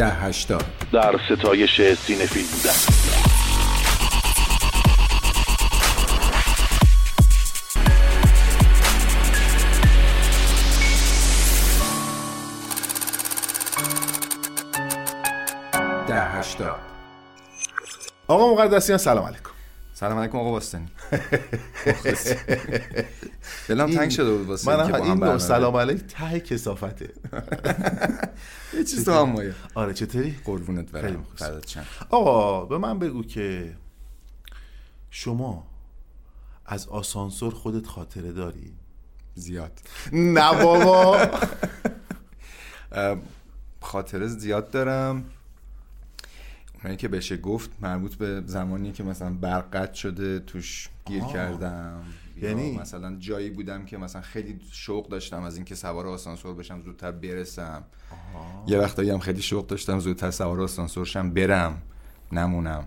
ده هشتاد. در ستایش سینفیل بودن. ده هشتاد. آقا مقدسیان سلام علیکم. سلام علیکم آقا باستانی. دلم تنگ شده بود واسه من این برنامه. سلام علیک ته کسافته. یه چیز تو هم مایه آره چطوری؟ قربونت برم آقا به من بگو که شما از آسانسور خودت خاطره داری؟ زیاد. نه بابا. خاطره زیاد دارم. اونایی که بشه گفت مربوط به زمانی که مثلا برق قطع شده توش گیر آه. کردم. یعنی؟ مثلا جایی بودم که مثلا خیلی شوق داشتم از اینکه سوار آسانسور بشم زودتر برسم. یه وقتایی هم خیلی شوق داشتم زودتر سوار آسانسور شم برم نمونم.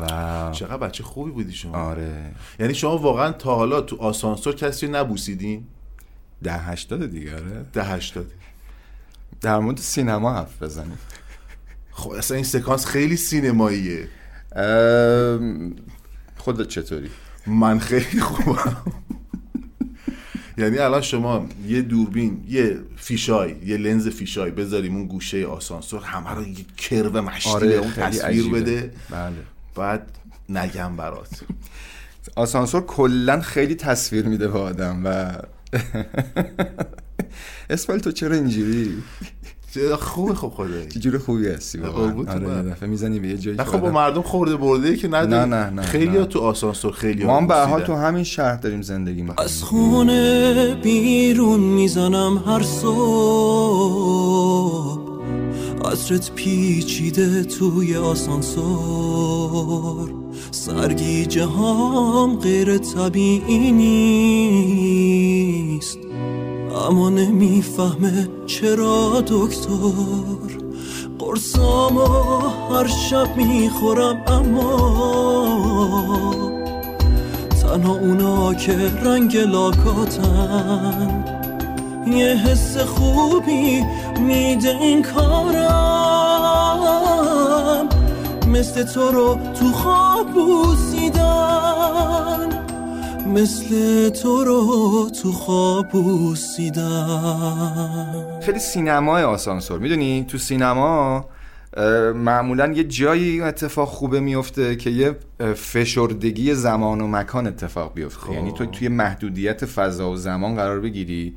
و چقدر بچه خوبی بودی شما. آره. یعنی شما واقعا تا حالا تو آسانسور کسی نبوسیدین؟ ده هشتاد دیگه آره. ده هشتادی در مورد سینما حرف بزنیم. خب اصلا این سکانس خیلی سینماییه. خودت چطوری؟ من خیلی خوبم. یعنی الان شما یه دوربین یه فیشای یه لنز فیشای بذاریم اون گوشه آسانسور همه رو یه کرو مشتی به اون تصویر. بده. بله. بعد نگم برات. آسانسور کلا خیلی تصویر میده به آدم و اسمال تو چرا اینجوری؟ خوبه خب خدایی. چه جور خوبی هستی واقعا قربونت آره برم. یه دفعه می‌زنی به یه جایی نه خب با مردم خورده برده که نداری نه، نه، نه، خیلی نه. تو آسانسور خیلی ما هم به حال تو همین شهر داریم زندگی می‌کنیم. از خونه بیرون می‌زنم هر صبح. عصرت پیچیده توی آسانسور. سرگیجه هم غیر طبیعی نیست. اما نمی‌فهمه چرا دکتر. قرصامو هر شب می‌خورم اما تنها اونا که رنگ لاکاتن. یه حس خوبی میده این کارم. مثل تو رو تو خواب بوسیدن. مثل تو رو تو خواب بوسیدن خیلی سینمای آسانسور می‌دونی؟ تو سینما معمولا یه جایی اتفاق خوبه میفته که یه فشردگی زمان و مکان اتفاق بیفته. یعنی تو توی محدودیت فضا و زمان قرار بگیری.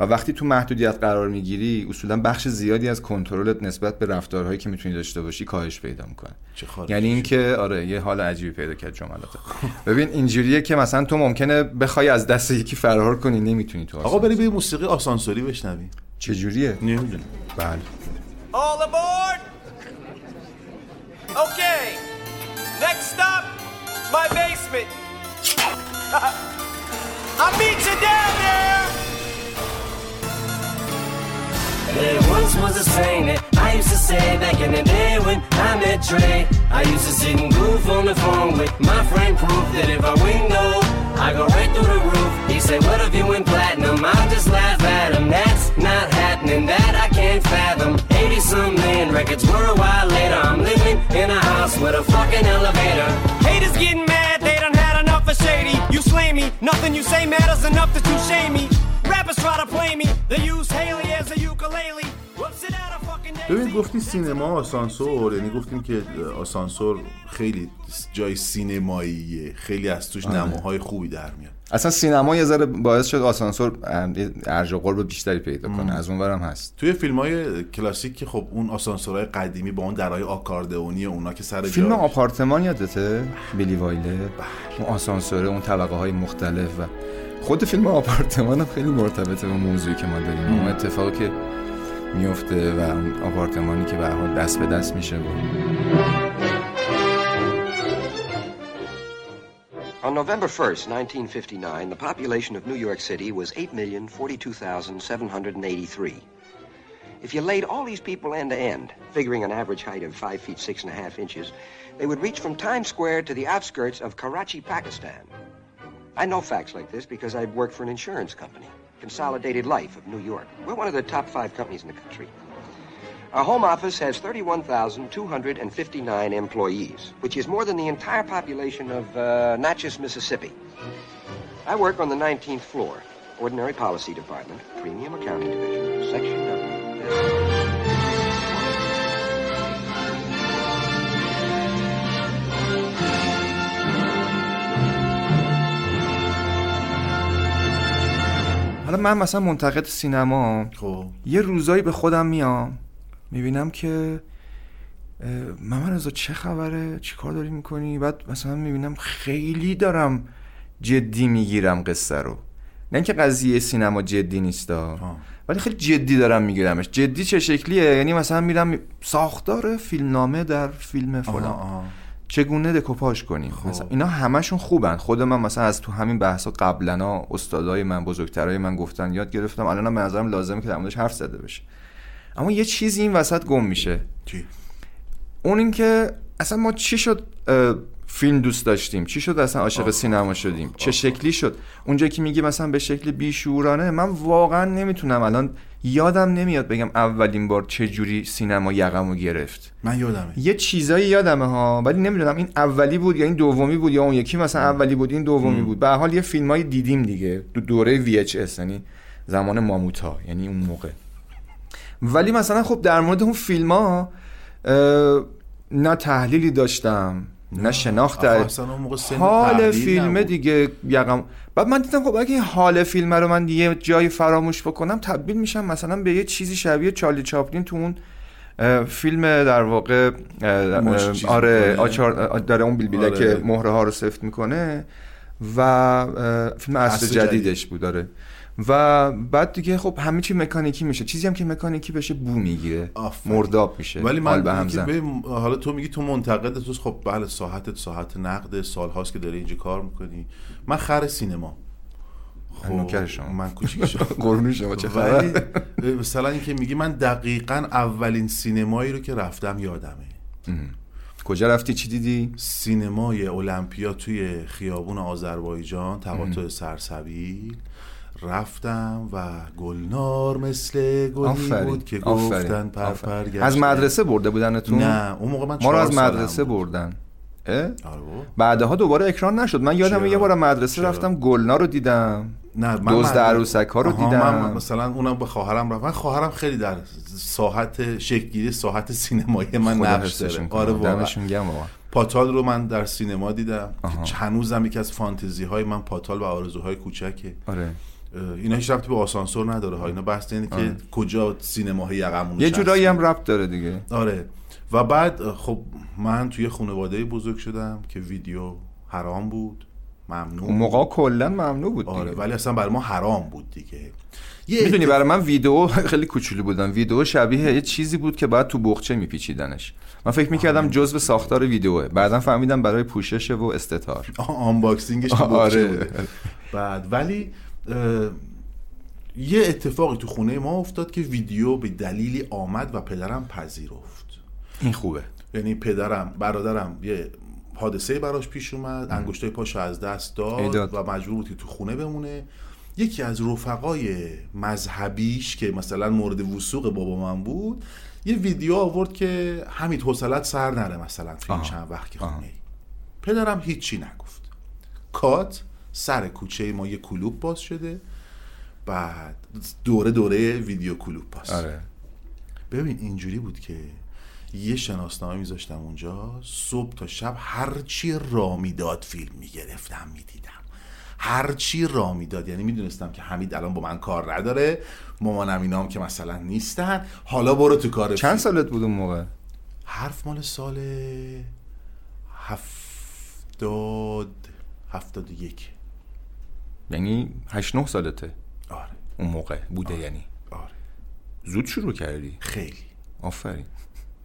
و وقتی تو محدودیت قرار می‌گیری اصولا بخش زیادی از کنترلت نسبت به رفتارهایی که می‌تونی داشته باشی کاهش پیدا می‌کنه. چه یعنی اینکه آره یه حال عجیبی پیدا کرد جملات ببین اینجوریه که مثلا تو ممکنه بخوای از دست یکی فرار کنی نمی‌تونی تو آقا بریم یه موسیقی آسانسوری بشنویم چجوریه؟ نمی‌دونم. بله. All aboard! Okay, next stop, my basement. I'll meet you down there! There once was a saying that I used to say back in the day when I met Trey. I used to sit and goof on the phone with my friend Proof that if I win I go right through the roof. He said, What if you win platinum? I'll just laugh at him. That's not happening, that I can't fathom. 80 some million records were a while later. I'm living in a house with a fucking elevator. Haters getting mad, they done had enough of shady. You slay me, nothing you say matters enough to you shame me. ببین گفتی سینما آسانسور. یعنی گفتیم که آسانسور خیلی جای سینماییه. خیلی از توش نماهای خوبی در میاد. اصلا سینما یه ذره باعث شد آسانسور ارج و قرب بیشتری پیدا کنه. از اون هم هست. توی فیلم های کلاسیک که خب اون آسانسورهای قدیمی با اون درهای آکاردئونی اونا که سر فیلم جاش- آپارتمان یادته؟ بیلی وایله اون آسانسوره اون طبقه های مختلف و خود فیلم آپارتمان هم خیلی مرتبطه با موضوعی که ما داریم اون اتفاقی که میفته و اون آپارتمانی که به حال دست به دست میشه و On November 1st, 1959, the population of New York City was 8,042,783. If you laid all these people end to end, figuring an average height of 5 feet 6 and a half inches, they would reach from Times Square to the outskirts of Karachi, Pakistan. I know facts like this because I worked for an insurance company, Consolidated Life of New York. We're one of the top five companies in the country. Our home office has 31,259 employees, which is more than the entire population of uh, Natchez, Mississippi. I work on the 19th floor, Ordinary Policy Department, Premium Accounting Division, Section حالا من مثلا منتقد سینما خب. یه روزایی به خودم میام می‌بینم که محمد رضا چه خبره؟ چی کار داری می‌کنی؟ بعد مثلا می‌بینم خیلی دارم جدی می‌گیرم قصه رو. نه اینکه قضیه سینما جدی نیستا ولی خیلی جدی دارم میگیرمش. جدی چه شکلیه؟ یعنی مثلا میرم ساختار فیلمنامه در فیلم فلان. چگونه دکوپاژ کنیم؟ مثلا اینا همشون خوبن. خود من مثلا از تو همین بحثا قبلا استادای من بزرگترای من گفتن یاد گرفتم. الانم به نظرم لازمه که در موردش حرف زده بشه. اما یه چیزی این وسط گم میشه. چی؟ اون اینکه اصلا ما چی شد فیلم دوست داشتیم؟ چی شد اصلا عاشق سینما شدیم؟ چه شکلی شد؟ اونجا که میگی مثلا به شکل بیشورانه من واقعا نمی‌تونم الان یادم نمیاد بگم اولین بار چه جوری سینما یقمو گرفت. من یادمه. یه چیزایی یادمه ها ولی نمی‌دونم این اولی بود یا این دومی بود یا اون یکی مثلا اولی بود این دومی بود. به حال یه فیلمایی دیدیم دیگه دو دوره VHS یعنی زمان ماموتا یعنی اون موقع. ولی مثلا خب در مورد اون فیلم ها نه تحلیلی داشتم. نه شناخت حال نبود. دیگه یقم بعد من دیدم خب اگه این حال فیلم رو من یه جایی فراموش بکنم تبدیل میشم مثلا به یه چیزی شبیه چارلی چاپلین تو اون فیلم در واقع آره. آچار داره اون بیلبیله آره. که مهره ها رو سفت می‌کنه و فیلم اصل عصر جدیدش بود داره و بعد دیگه خب همه چی مکانیکی میشه. چیزی هم که مکانیکی بشه بو می‌گیره. مرداب میشه. ولی من به هم زن. حالا تو میگی تو منتقد توست خب بله ساحتت ساحت نقد سالهاست که داری اینجا کار می‌کنی. من خر سینما. خب نوکر شما. من کوچیک شما. قربون شما چه خبر؟ مثلا اینکه میگی من دقیقا اولین سینمایی رو که رفتم یادمه. کجا رفتی؟ چی دیدی؟ سینمای المپیا توی خیابون آذربایجان تقاطع سرسبیل. رفتم و گلنار مثل گلی بود که آفرین، گفتن پر آفرین. پر. از مدرسه برده بودنتون نه اون موقع من ما رو از مدرسه. بردن؟ آره. بعدها دوباره اکران نشد من یادم چرا؟ یه بار مدرسه چرا؟ رفتم گلنا رو دیدم نه من من- عروسک ها رو دیدم. من مثلا اونم به خواهرم رفت من خواهرم خیلی در ساحت شکلگیری ساحت سینمایی من نقش داره. آره پاتال رو من در سینما دیدم که هنوزم یکی از فانتزی های من پاتال و آرزوهای کوچکه آره اینا هیچ ربطی به آسانسور نداره. ها اینا بحث اینه که کجا سینماهای یقمون یه. جورایی هم ربط داره دیگه. آره. و بعد خب من توی خانواده بزرگ شدم که ویدیو حرام بود ممنوع اون موقع کلا ممنوع بود آره دیگه. ولی اصلا برای ما حرام بود دیگه. می‌دونی اتفاق- برای من ویدیو خیلی کوچولو بودن. ویدیو شبیه یه چیزی بود که باید تو بخچه میپیچیدنش. من فکر می‌کردم جزء ساختار ویدیوه. بعدا فهمیدم برای پوشش و استتار آه، آنباکسینگش تو آره. بوده. بعد ولی یه اتفاقی تو خونه ما افتاد که ویدیو به دلیلی آمد و پدرم پذیرفت این خوبه یعنی پدرم برادرم یه حادثه براش پیش اومد انگشتای پاشو از دست داد, ایداد. و مجبور بود که تو خونه بمونه یکی از رفقای مذهبیش که مثلا مورد وسوق بابا من بود یه ویدیو آورد که همین حوصلت سر نره مثلا آها. چند وقت که. خونه ای پدرم هیچی نگفت کات سر کوچه ما یه کلوب باز شده. بعد دوره دوره ویدیو کلوب باز. آره. ببین اینجوری بود که یه شناسنامه میذاشتم اونجا. صبح تا شب هرچی را می‌داد فیلم می‌گرفتم می‌دیدم. هرچی را می‌داد. یعنی می‌دونستم که حمید الان با من کار نداره. مامانم اینام که مثلا نیستن. حالا برو تو کار چند فیلم. سالت بود اون موقع؟ حرف مال سال هفتاد هفتاد و یک. یعنی 8 9 سالته آره. اون موقع بوده یعنی. آره. زود شروع کردی؟ خیلی. آفرین.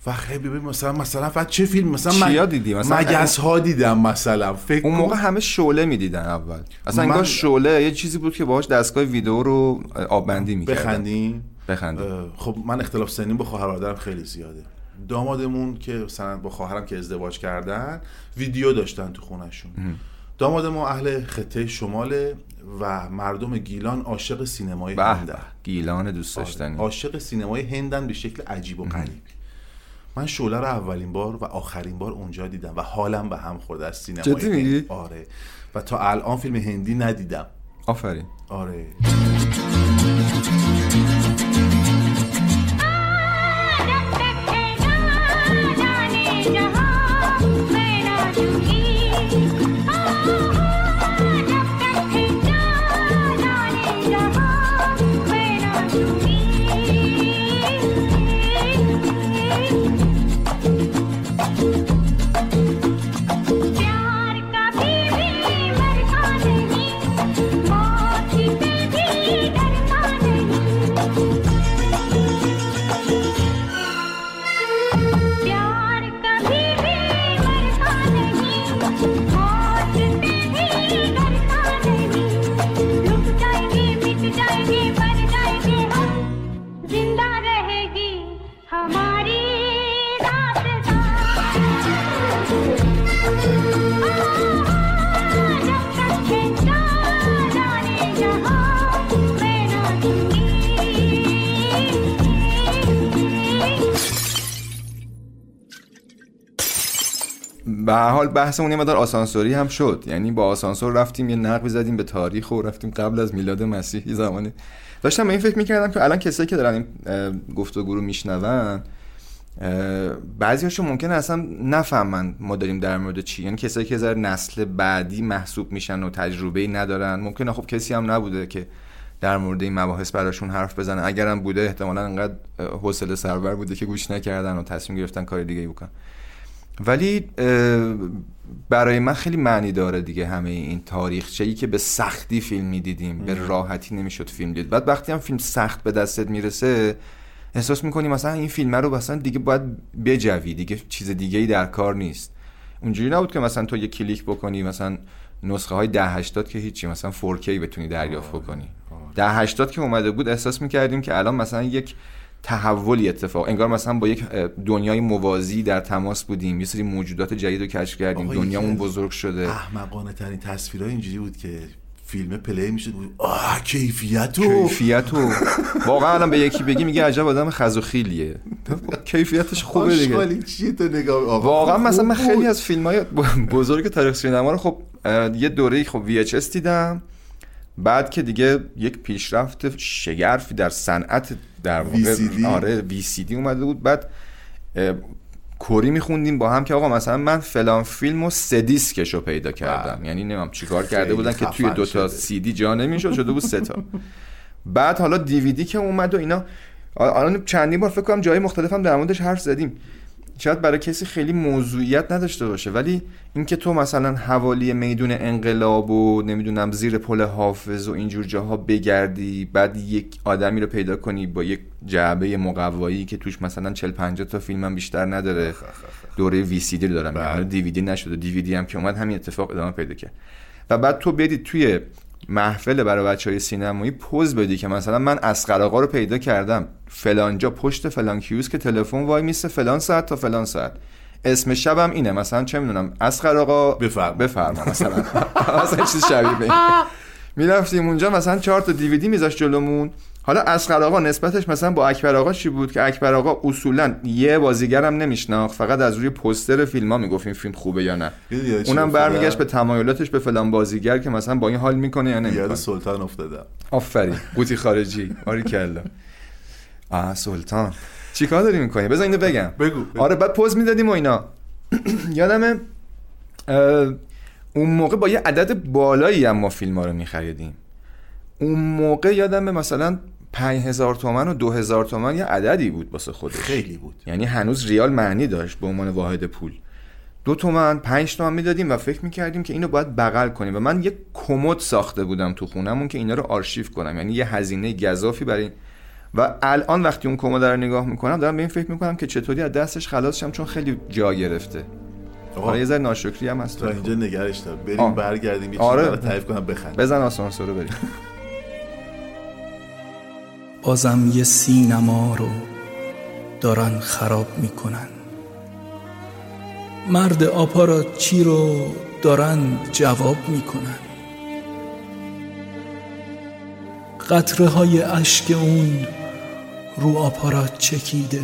و خیلی ببین مثلا مثلا فقط چه فیلم؟ مثلا چیا دیدی؟ مثلا- مگس ها دیدم مثلا. فکر اون موقع همه شعله می‌دیدن اول. اصلا من- انگار شعله یه چیزی بود که باهاش دستگاه ویدیو رو آببندی می‌کردن. بخندیم بخندیم خب من اختلاف سنی با خواهر برادرم خیلی زیاده. دامادمون که مثلا با خواهرم که ازدواج کردن ویدیو داشتن تو خونشون داماد ما اهل خطه شماله و مردم گیلان عاشق سینمای هندن. به گیلان دوست داشتنی. عاشق سینمای هندن به شکل عجیب و غریبی من شعله رو اولین بار و آخرین بار اونجا دیدم و حالم به هم خورده از سینمای جدی هند. آره. و تا الان فیلم هندی ندیدم. آفرین. آره. حال بحثمون یه مدار آسانسوری هم شد. یعنی با آسانسور رفتیم یه نقبی زدیم به تاریخ و رفتیم قبل از میلاد مسیح زمانی. داشتم این فکر می‌کردم که الان کسایی که دارن این گفتگو رو میشنون بعضی هاشون ممکنه اصلا نفهمن ما داریم در مورد چی. یعنی کسایی که ذره نسل بعدی محسوب میشن و تجربه ندارن. ممکنه خب کسی هم نبوده که در مورد این مباحث براشون حرف بزنه. اگرم بوده احتمالا انقدر حوصله سربر بوده که گوش نکردن و تصمیم گرفتن کار دیگه بکنن. ولی برای من خیلی معنی داره دیگه همه این تاریخچه ای که به سختی فیلم می‌دیدیم به راحتی نمی‌شد فیلم دید. بعد وقتی هم فیلم سخت به دستت می‌رسه احساس می‌کنی مثلا این فیلم رو مثلا دیگه باید بجوی دیگه چیز دیگه ای در کار نیست. اونجوری نبود که مثلا تو یه کلیک بکنی مثلا نسخه های 1080 که هیچی مثلا 4K بتونی دریافت بکنی. 1080 که اومده بود احساس می‌کردیم که الان مثلا یک تحولی اتفاق. انگار مثلا با یک دنیای موازی در تماس بودیم. یه سری موجودات جدید رو کشف کردیم. دنیامون بزرگ شده. احمقانه ترین تصویرها اینجوری بود که فیلم پلی می‌شد. بود آه کیفیت و کیفیت و واقعا الان به یکی بگی میگه عجب آدم خزوخیلیه. کیفیتش خوبه دیگه. چیه تو نگاه؟ واقعا مثلا من. خیلی از فیلم های بزرگ تاریخ سینما رو خب یه دوره خب VHS دیدم. بعد که دیگه یک پیشرفت شگرفی در صنعت در واقع VCD. آره VCD اومده بود. بعد کوری میخوندیم با هم که آقا مثلا من فلان فیلم و سه دیسکش رو پیدا کردم. یعنی نمیم چیکار کرده بودن که توی دوتا. سی دی جا نمی‌شد شده بود سه تا. بعد حالا دیویدی که اومد و اینا الان چندین بار فکر کنم جای مختلف هم در موردش حرف زدیم. شاید برای کسی خیلی موضوعیت نداشته باشه ولی اینکه تو مثلا حوالی میدون انقلاب و نمی‌دونم زیر پل حافظ و اینجور جاها بگردی بعد یک آدمی رو پیدا کنی با یک جعبه مقوایی که توش مثلا 40 50 تا فیلم هم بیشتر نداره. دوره وی سی دی رو دارم. بله. دیویدی نشده. دیویدی هم که اومد همین اتفاق ادامه پیدا کرد. و بعد تو بدی توی محفل برای بچه های سینمایی پوز بدی که مثلا من اسقر آقا رو پیدا کردم. فلانجا پشت فلان کیوس که تلفن وای میسته فلان ساعت تا فلان ساعت. اسم شبم اینه. مثلا چه می‌دونم اسقر آقا بفرما. بفرما مثلا. مثلا چیز شبیه به می‌رفتیم اونجا مثلا چهار تا دیویدی میذاشت جلومون. حالا اسقر آقا نسبتش مثلا با اکبر آقا چی بود که اکبر آقا اصولا یه بازیگرم نمیشناخت فقط از روی پوستر فیلم ها می‌گفت این فیلم خوبه یا نه. یاد اونم؟ برمیگشت به تمایلاتش به فلان بازیگر که مثلا با این حال می‌کنه یا یاد نمی‌کنه سلطان افتادم آفرین. قوطی خارجی. آری کلا. آه سلطان. چیکار داری می‌کنی؟ بذار اینو بگم. بگو, بگو. آره بعد پوز می‌دادیم و اینا. یادمه اون موقع با یه عدد بالایی هم ما فیلم ها رو میخریدیم. اون موقع یادمه مثلا 5000 تومن و 2000 تومن یه عددی بود واسه خودش. خیلی بود. یعنی هنوز ریال معنی داشت به عنوان واحد پول. دو تومن پنج تومن می‌دادیم و فکر می‌کردیم که اینو باید بغل کنیم. و من یه کمد ساخته بودم تو خونمون که اینا رو آرشیو کنم. یعنی یه هزینه گذافی برای و الان وقتی اون کمد رو نگاه می‌کنم دارم به این فکر می‌کنم که چطوری از دستش خلاص شم چون خیلی جا گرفته. آقا حالا یه ذره ناشکری هم هست. تا اینجا نگرش دار بریم آه. برگردیم یه آره. تعریف کنم بخند بزن آسانسور رو بریم. بازم یه سینما رو دارن خراب می‌کنن. مرد آپاراچی رو دارند جواب می‌کنن. قطره های اشک اون رو آپارات چکیده.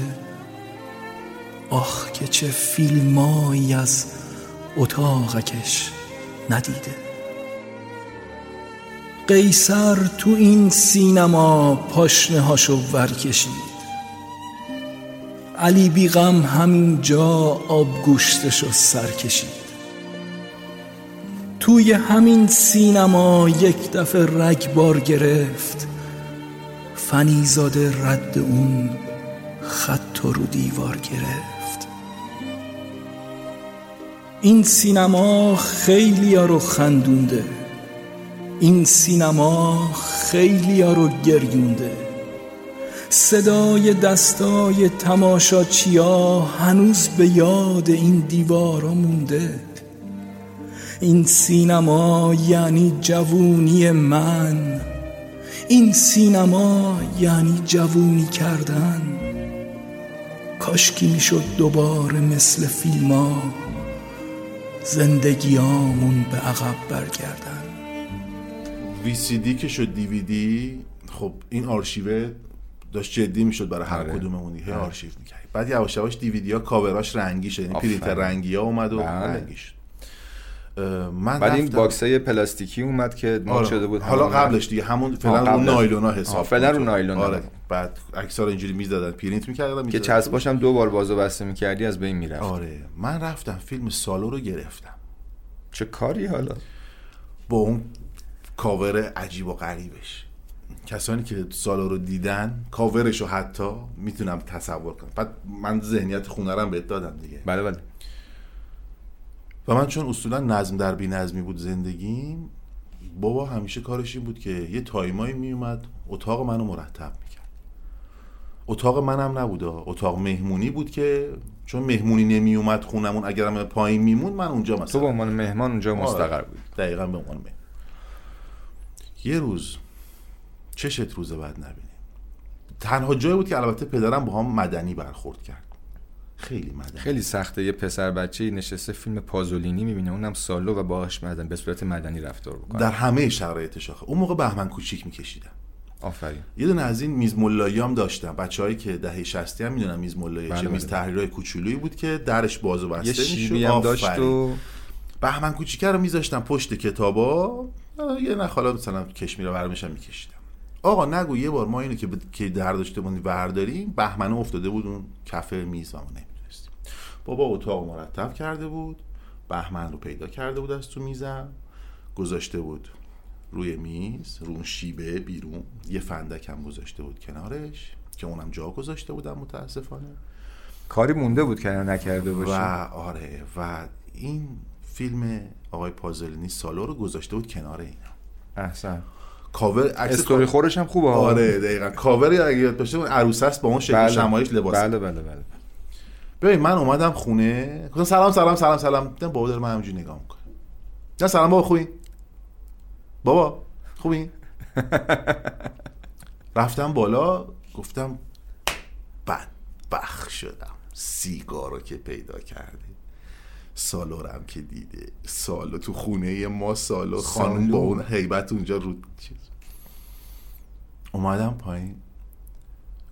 آخ که چه فیلمایی از اتاقکش ندیده. قیصر تو این سینما پاشنه هاشو ور کشید. علی بیغم همینجا آب گوشتشو سر کشید. توی همین سینما یک دفعه رگبار گرفت. فنیزاده رد اون خط رو دیوار گرفت. این سینما خیلی رو خندونده. این سینما خیلی رو گریونده. صدای دستای تماشاچیا هنوز به یاد این دیوارا مونده. این سینما یعنی جوونی من. این سینما یعنی جوونی کردن. کاشکی می‌شد دوباره مثل فیلم ها زندگیامون به عقب برگردن. دی که شد دیویدی خب این آرشیوه داشت جدی می‌شد برای هر آره. کدوممون هی آره. آرشیو می‌کرد بعد یواش یواش دیویدی ها کاوراش رنگی شد یعنی. پرینتر رنگی ها اومد و بله. رنگی شد من بعد این box های پلاستیکی اومد که مد آره. شده بود حالا قبلش دیگه همون فعلا رو. نایلونا حساب فعلا رو تو. نایلونا. آره بعد عکس‌ها رو اینجوری می‌زدن پرینت می‌کردن که چسباش هم دو بار باز و بسته می‌کردی از بین می‌رفت آره من رفتم فیلم سالو رو گرفتم چه کاری حالا با اون کاور عجیب و غریبش. کسانی که سالو رو دیدن کاورش رو حتی می‌تونم تصور کنم. بعد من ذهنیت هم بهت دادم دیگه. بله بله. و من چون اصولا نظم در بی نظمی بود زندگیم بابا همیشه کارش این بود که یه تایمایی میومد اتاق منو مرتب می‌کرد. اتاق منم نبود. اتاق مهمونی بود که چون مهمونی نمیومد خونمون اگرم پایین میمون من اونجا مثلا تو به عنوان مهمان اونجا آره. مستقر بود دقیقا به عنوان مهمان. یه روز چشت روز بعد نبینی. تنها جایی بود که البته پدرم با هم مدنی برخورد کرد. خیلی مدنی. خیلی سخته. یه پسر بچه نشسته فیلم پازولینی می‌بینه. اونم سالو و باهاش مدن به صورت مدنی رفتار بکنه در همه شرایطش آخه. اون موقع بهمن کوچیک میکشیدم. آفرین. یه دونه از این میز ملایی هم داشتم. بچه‌هایی که دهه 60 هم می‌دونن میز ملایی بله، چه میز بله. تحریرای کوچولویی بود که درش باز و بسته می‌شد. داشت. و بهمن کوچیکه رو میذاشتم پشت کتابا. یه نه حالا مثلا کشمیر ورمش هم میکشیدم. آقا نگو یه بار ما اینو که, ب... که در داشته بودیم ورداریم بهمنه افتاده بود اون کف میز و ما نمی‌دونستیم. بابا اتاق مرتب کرده بود بهمن رو پیدا کرده بود از تو میزم گذاشته بود روی میز رو شیبه بیرون یه فندک هم گذاشته بود کنارش که اونم جا گذاشته بودم متاسفانه. کاری مونده بود که نکرده و باشه آره و این فیلم آقای پازلینی سالو رو گذاشته بود کنار اینا. احسن. کاور عکس استوری خورش هم خوبه. آره دقیقا. کاوری اگه یاد باشه اون عروسه است با اون شکل شمایش لباس. بله بله بله. ببین من اومدم خونه گفتم سلام سلام سلام سلام. دیدم بابا داره من همینجوری نگاه می‌کنه. نه سلام بابا خوبی؟ بابا خوبی؟ رفتم بالا گفتم بدبخ شدم. سیگار رو که پیدا کرده. سالو رو هم که دیده. سالو تو خونه ما سالو خانم. با اون حیبت اونجا رو چیز. اومدم پایین.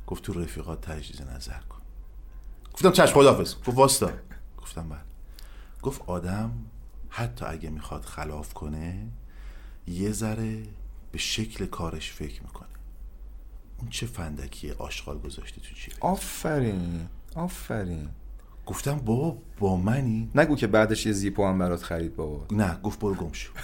گفت تو رفیقات تجدید نظر کن. گفتم چشم خدافز گفت واستا. گفتم بله. گفت آدم حتی اگه می‌خواد خلاف کنه یه ذره به شکل کارش فکر می‌کنه. اون چه فندکی آشغال گذاشتی تو جیبه آفرین. آفرین. گفتم بابا با منی؟ نگو که بعدش یه زیپو هم برات خرید بابا. نه گفت برو گم شو.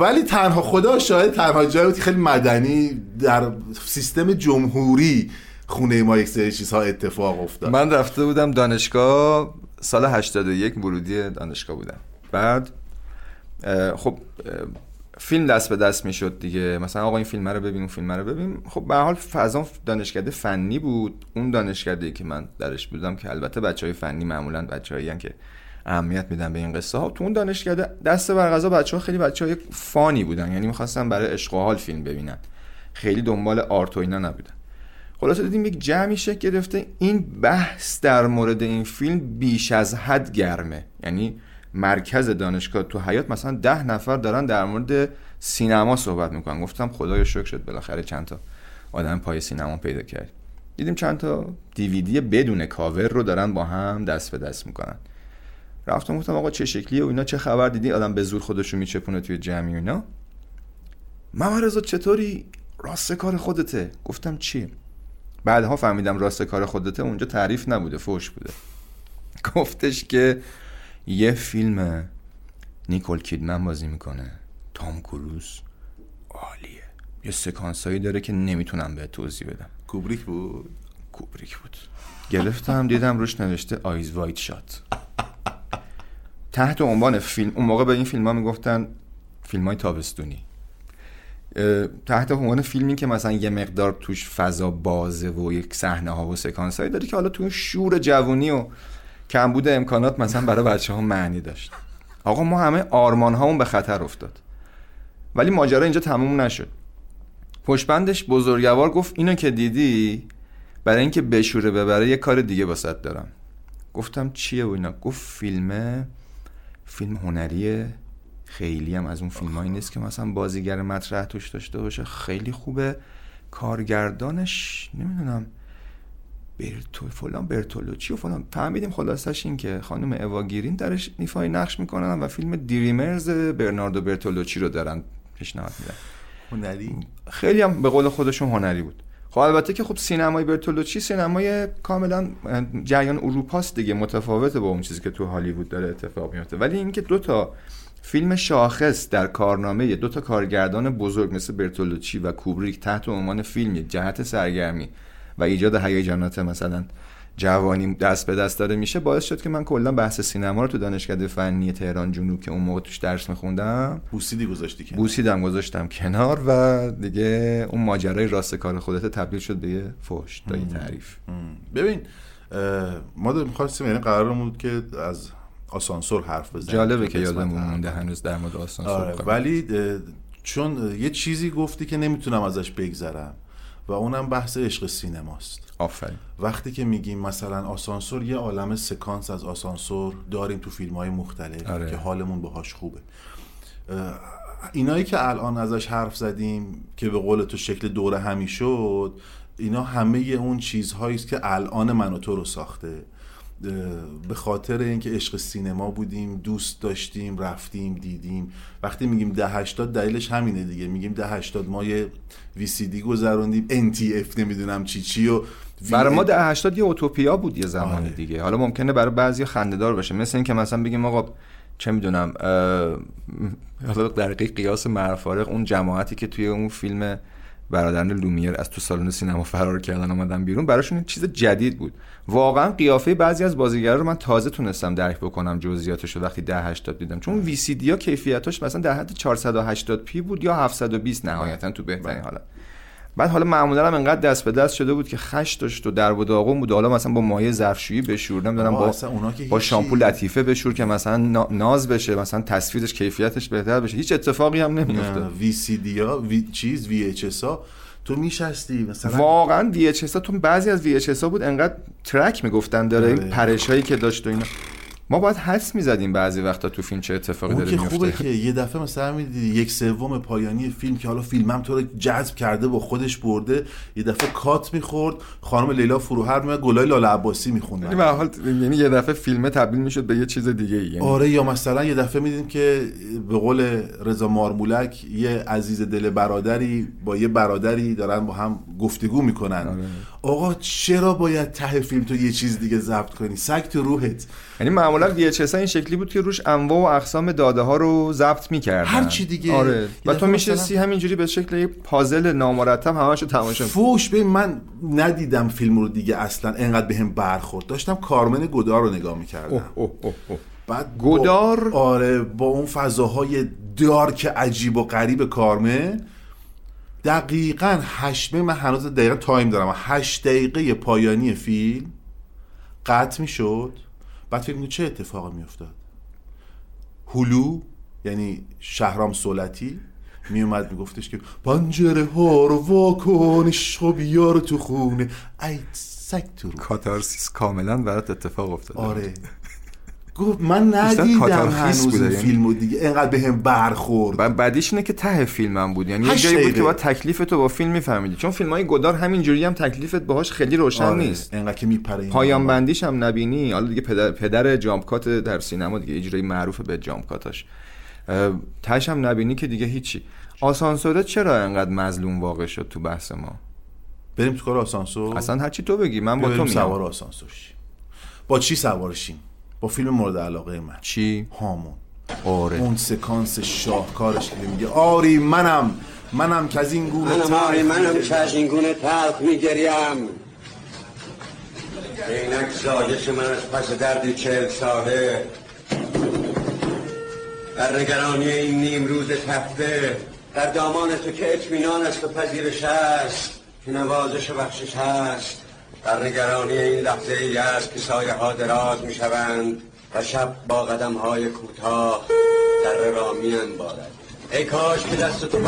ولی تنها خدا شاید تنها جایی بود خیلی مدنی در سیستم جمهوری خونه ما یک سری چیزها اتفاق افتاد. من رفته بودم دانشگاه سال 81 ورودی دانشگاه بودم. بعد خب فیلم دست به دست می‌شد دیگه. مثلا آقا این فیلم رو ببین اون فیلم رو ببین. خب به حال فضا دانشکده فنی بود. اون دانشکده که من درش بودم که البته بچه های فنی معمولا بچه که اهمیت میدن به این قصه ها تو اون دانشکده دست بر غذا بچه ها خیلی بچه های فانی بودن. یعنی می‌خواستن برای عشق و حال فیلم ببینن. خیلی دنبال آرت و اینا نبودن. خلاصه دیدیم یک جمعی شکل گرفته. این بحث در مورد این فیلم بیش از حد گرمه. یعنی مرکز دانشگاه تو حیات مثلا ده نفر دارن در مورد سینما صحبت می‌کنن. گفتم خدایا شکر شد. بالاخره چند تا آدم پای سینما پیدا کرد. دیدیم چند تا دیویدی بدون کاور رو دارن با هم دست به دست می‌کنن. رفتم گفتم آقا چه شکلیه و اینا چه خبر دیدی؟ آدم به زور خودشو میچپونه توی جمعی اینا. محمد رضا چطوری؟ راست کار خودته. گفتم چی؟ بعدها فهمیدم راست کار خودته. اونجا تعریف نبوده فوش بوده. گفتش که یه فیلم نیکول کیدمن بازی می‌کنه. تام کروز. عالیه. یه سکانسایی داره که نمی‌تونم به توضیح بدم. کوبریک بود؟ کوبریک بود. گرفتم دیدم روش نوشته آیز وایت شات. تحت عنوان فیلم اون موقع به این فیلم ها می‌گفتن فیلم های تابستونی تحت عنوان فیلمی که مثلا یه مقدار توش فضا بازه و یک صحنه ها و سکانس هایی داره که حالا تو شور جوونی و کمبود امکانات مثلا برای بچه ها معنی داشت. آقا ما همه آرمان هامون به خطر افتاد. ولی ماجرا اینجا تموم نشد. پشبندش بزرگوار گفت اینو که دیدی برای اینکه بشوره ببره یه کار دیگه واسط دارم. گفتم چیه و اینا؟ گفت فیلمه فیلم هنریه. خیلی هم از اون فیلم نیست که مثلا بازیگر مطرح توش داشته باشه. خیلی خوبه. کارگردانش نمی‌دونم. برتو فلان برتولوچی و فلان. فهمیدیم خلاصش این که خانم اواگیرین درش ایفای نقش می‌کنن و فیلم دریمرز برناردو برتولوچی رو دارن پیشنهاد میدن. هنری؟ خیلی هم به قول خودشون هنری بود. خب البته که خب سینمای برتولوچی سینمای کاملا جریان اروپاست دیگه متفاوته با اون چیزی که تو هالیوود داره اتفاق میفته. ولی اینکه دو تا فیلم شاخص در کارنامه دو تا کارگردان بزرگ مثل برتولوچی و کوبریک تحت عنوان فیلمی جهت سرگرمی و ایجاد هیجانات مثلا جوانی دست به دست داره میشه باعث شد که من کلا بحث سینما رو تو دانشکده فنی تهران جنوب که اون موقع توش درس میخوندم بوسیدی گذاشتی که بوسیدم گذاشتم کنار و دیگه اون ماجرای راست کار خودت تبدیل شد به یه فوش تا یه تعریف. ببین ما می‌خواستیم یعنی قرارمون بود که از آسانسور حرف بزنیم. جالبه که یادمون اول. مونده هنوز در مورد آسانسور آره. ولی چون یه چیزی گفتی که نمی‌تونم ازش بگذرم. و اونم بحث عشق سینماست. آفرین. وقتی که میگیم مثلا آسانسور یه عالم سکانس از آسانسور داریم تو فیلم های مختلف آره. که حالمون باهاش خوبه. اینایی که الان ازش حرف زدیم که به قول تو شکل دوره همی شد اینا همه اون چیزهایی است که الان من و تو رو ساخته. به خاطر اینکه عشق سینما بودیم دوست داشتیم رفتیم دیدیم. وقتی میگیم ده هشتاد دلیلش همینه دیگه. میگیم ده هشتاد ما یه VCD گذروندیم NTF نمی‌دونم چی چی و برای ما ده 80 یه اوتوپیا بود یه زمانی آره. دیگه. حالا ممکنه برای بعضی خنده‌دار باشه. مثل اینکه مثلا بگیم آقا چه می‌دونم حالا در قیاس مع‌الفارق اون جماعتی که توی اون فیلم برادران لومیر از تو سالن سینما فرار کردن آمدن بیرون براشون این چیز جدید بود. واقعا قیافه بعضی از بازیگرا رو من تازه تونستم درک بکنم جزئیاتش رو وقتی 10 80 دیدم. چون VCD ها کیفیتاش مثلا در حد 480 p بود یا 720 نهایتا تو بهترین حالت. بعد حالا معمولا هم انقدر دست به دست شده بود که خش داشت و درب و داغون بود حالا مثلا با مایع ظرفشویی بشور نمی‌دونم با با. شامپو لطیفه بشور که مثلا نا- ناز بشه مثلا تصویرش کیفیتش بهتر بشه هیچ اتفاقی هم نمیفته VCD ها وی چیز VHS ها تو میشستی مثلا واقعا VHS تو بعضی از VHS ها بود انقدر ترک می‌گفتن داره این آره. پرش هایی که داشت و اینا ما باید حدس می‌زدیم بعضی وقتا تو فیلم چه اتفاقی داره که خوبه میفته که یه دفعه مثلا می‌دیدی یک سوم پایانی فیلم که حالا فیلمم تو رو جذب کرده با خودش برده یه دفعه کات می‌خورد خانم لیلا فروهر میاد گلای لاله عباسی یعنی به هر حال یعنی یه دفعه فیلمه تبدیل می‌شد به یه چیز دیگه یعنی. آره یا مثلا یه دفعه میدیم که به قول رضا مارمولک یه عزیز دل برادری با یه برادری دارن با هم گفتگو می‌کنن. آره. آقا چرا باید ته فیلم تو یه چیز دیگه ضبط کنی سگ تو روحت یعنی معمولا VHS این شکلی بود که روش انواع و اقسام داده ها رو ضبط می‌کردن هر چی دیگه. آره و تو میشستی همینجوری به شکل یه پازل نامرتب همشو تماشا می‌کردی. فوش به من ندیدم فیلم رو دیگه اصلا انقدر بهم برخورد داشتم کارمن گدار رو نگاه می‌کردم اوه اوه اوه اوه. بعد با- گدار؟ آره با اون فضاهای دارک عجیب و غریب کارمن دقیقا هشت من هنوز دقیقا تایم دارم. هشت دقیقه پایانی فیلم قطع می‌شد. بعد فکر چه اتفاقی میافتاد؟ هلو یعنی شهرام سولتی میومد میگفتش که پنجره ها رو واکن عشق بیار تو خونه. ای سگ تو رو. کاتارسیس کاملا برات اتفاق افتاد آره. گفت من ندیدم هنوز این یعنی. فیلمو دیگه. اینقدر به هم برخورد. و بعدیش اینه که ته فیلمم بود. یعنی یه جایی بود. که با تکلیف تو با فیلم میفهمیدی. چون فیلم های گدار همینجوری هم تکلیفت باهاش خیلی روشن آره، نیست. اینقدر که میپره پایان. بندیش هم نبینی. حالا دیگه پدر, پدر جامپ کات در سینما دیگه اجرای معروف به جامپ کاتاش. اه، تهش هم نبینی که دیگه هیچی. آسانسوره چرا انقدر مظلوم واقع شد تو بحث ما؟ بریم تو کار آسانسور. اصلا هرچی تو بگی من با تو میگم. سوار آسانسور. با چی سوارشیم؟ با فیلم مورد علاقه من. چی؟ هامون. آره. اون سکانس شاهکارش که میگه آری منم. منم که از این گونه منم تلخ آری منم. که از این گونه تلخ میگریم. اینک زایش من از پس دردی چهل ساله. در نگرانی این نیم روز تفته در دامان تو که اطمینان است و پذیرش است که نوازش و بخشش هست. در نگرانی این لحظه ای است که سایه ها دراز می شوند و شب با قدم های کوتاه در را می انبارد. ای کاش که دست تو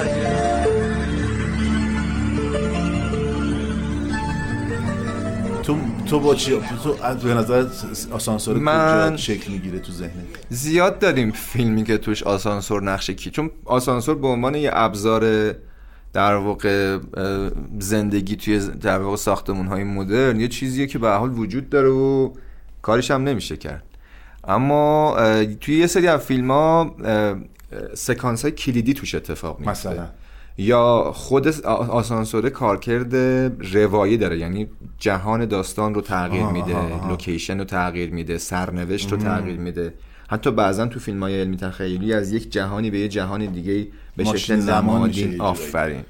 تو تو با چی تو از- به نظر آسانسور من- کجا شکل می‌گیره تو ذهنت؟ زیاد داریم فیلمی که توش آسانسور نقشه کی چون آسانسور به عنوان یه ابزار در واقع زندگی توی در واقع ساختمون های مدرن یه چیزیه که به حال وجود داره و کارش هم نمیشه کرد. اما توی یه سری از فیلم ها سکانس های کلیدی توش اتفاق میفته مثلا؟ یا خود آ- آسانسور کارکرد روایی داره. یعنی جهان داستان رو تغییر میده. لوکیشن رو تغییر میده سرنوشت رو تغییر میده. حتی بعضا تو فیلم های علمی تخیلی از یک جهانی به یه جهان دیگه به شکل نمادین. آفرین.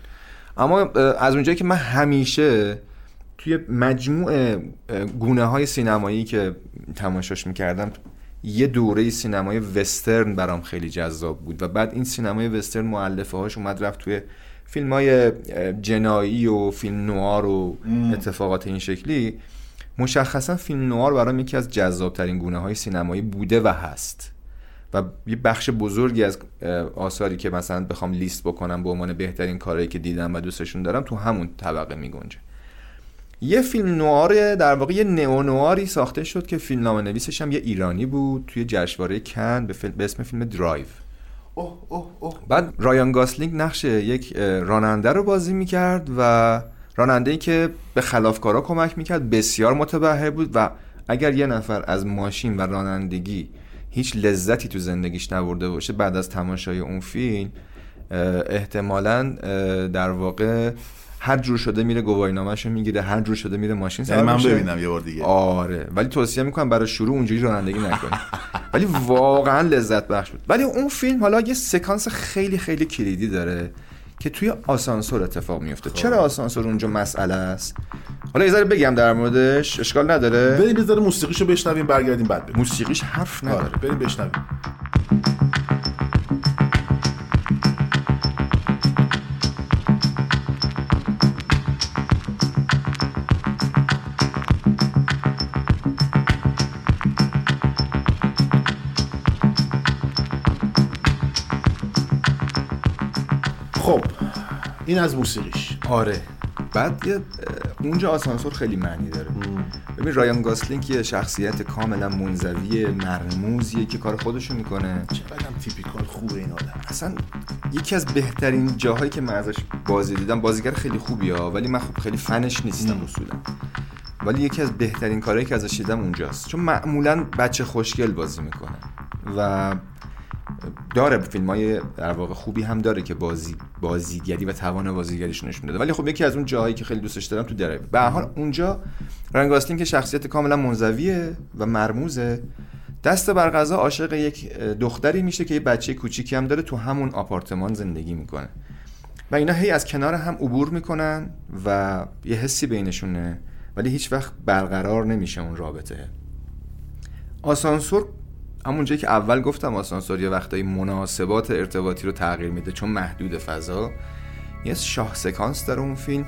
اما از اونجایی که من همیشه توی مجموع گونه های سینمایی که تماشاش می‌کردم یه دوره سینمای وسترن برام خیلی جذاب بود و بعد این سینمای وسترن معلفه هاش اومد رفت توی فیلم های جنایی و فیلم نوار و اتفاقات این شکلی. مشخصا فیلم نوار برام یکی از جذابترین گونه های سینمایی بوده و هست. و یه بخش بزرگی از آثاری که مثلا بخوام لیست بکنم به عنوان بهترین کارهایی که دیدم و دوستشون دارم تو همون طبقه میگنجه. یه فیلم نوآر در واقع یه نئو نوآری ساخته شد که فیلمنامه نویسش هم یه ایرانی بود توی جشنواره کن به, فیلم- به اسم فیلم درایو. اوه اوه اوه. بعد رایان گاسلینگ نقش یک راننده رو بازی می‌کرد و راننده ای که به خلافکارا کمک می‌کرد بسیار متبحر بود و اگر یه نفر از ماشین و رانندگی هیچ لذتی تو زندگیش نبرده باشه بعد از تماشای اون فیلم احتمالا در واقع هر جور شده میره گواهینامه‌ش رو می‌گیره هر جور شده میره ماشین یعنی سوار من. ببینم یه بار دیگه. آره. ولی توصیه می‌کنم برای شروع اونجوری رانندگی نکنی. ولی واقعا لذت بخش بود. ولی اون فیلم حالا یه سکانس خیلی خیلی کلیدی داره. که توی آسانسور اتفاق میفته چرا آسانسور اونجا مسئله است؟ حالا یه ذره بگم در موردش اشکال نداره. بریم بذاره موسیقیشو بشنویم برگردیم بعد بریم موسیقیش حرف نداره. آره بریم بشنویم. این از موسیقیش. آره. بعد یه اونجا آسانسور خیلی معنی داره. ببین رایان گاسلینگ یه شخصیت کاملا منزوی مرموزیه که کار خودشو می‌کنه. چقدرم typical خوبه این آدم. اصلا یکی از بهترین جاهایی که من ازش بازی دیدم بازیگر خیلی خوبی ها ولی من خب خیلی فنش نیستم اصولا. ولی یکی از بهترین کارهایی که ازش دیدم اونجاست. چون معمولا بچه خوشگل بازی می‌کنه. و داره فیلم های در واقع خوبی هم داره که بازی بازیگری و توان بازیگریش نشون داده. ولی خب یکی از اون جاهایی که خیلی دوستش دارم تو درایو به هر حال اونجا رایان گاسلینگ که شخصیت کاملا منزویه و مرموزه. دست بر قضا عاشق یک دختری میشه که یه بچه کوچیکی هم داره تو همون آپارتمان زندگی می‌کنه. و اینا هی از کنار هم عبور می‌کنن و یه حسی بینشونه ولی هیچ وقت برقرار نمیشه اون رابطه. آسانسور همون جایی که اول گفتم آسانسور یه وقتایی مناسبات ارتباطی رو تغییر میده چون محدود فضا یه شاه سکانس داره اون فیلم.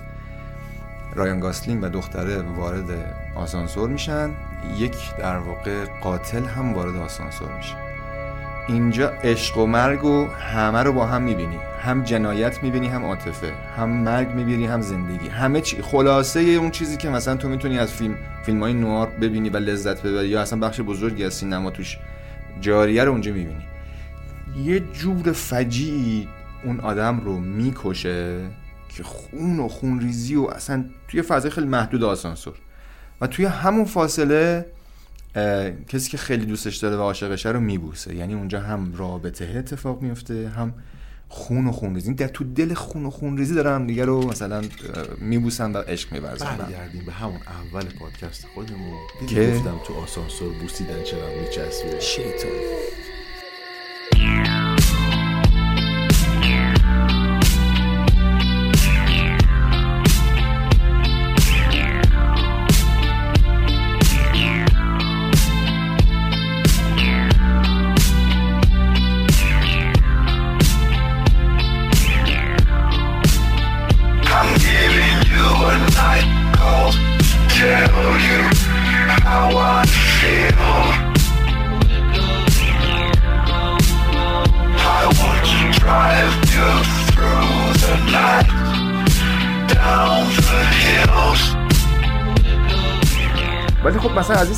رایان گاسلینگ و دختره وارد آسانسور میشن. یک در واقع قاتل هم وارد آسانسور میشه. اینجا عشق و مرگ و همه رو با هم می‌بینی. هم جنایت می‌بینی هم عاطفه. هم مرگ می‌بینی هم زندگی. همه چی خلاصه اون چیزی که مثلا تو می‌تونی از فیلم فیلم های نوار ببینی و لذت ببری یا اصلا بخش بزرگی از سینما توش جاریه رو اونجا می‌بینی. یه جور فجیعی اون آدم رو می‌کشه که خون و خونریزی و اصلا توی فضای خیلی محدود آسانسور. و توی همون فاصله کسی که خیلی دوستش داره و عاشقشه رو میبوسه. یعنی اونجا هم رابطه اتفاق میفته هم خون و خونریزی در تو دل خون و خونریزی دارن هم دیگه رو مثلا میبوسن و عشق میورزن برگردیم به همون اول پادکست خودمون. که؟ گفتم تو آسانسور بوسیدن چرا میچسبه شیطان.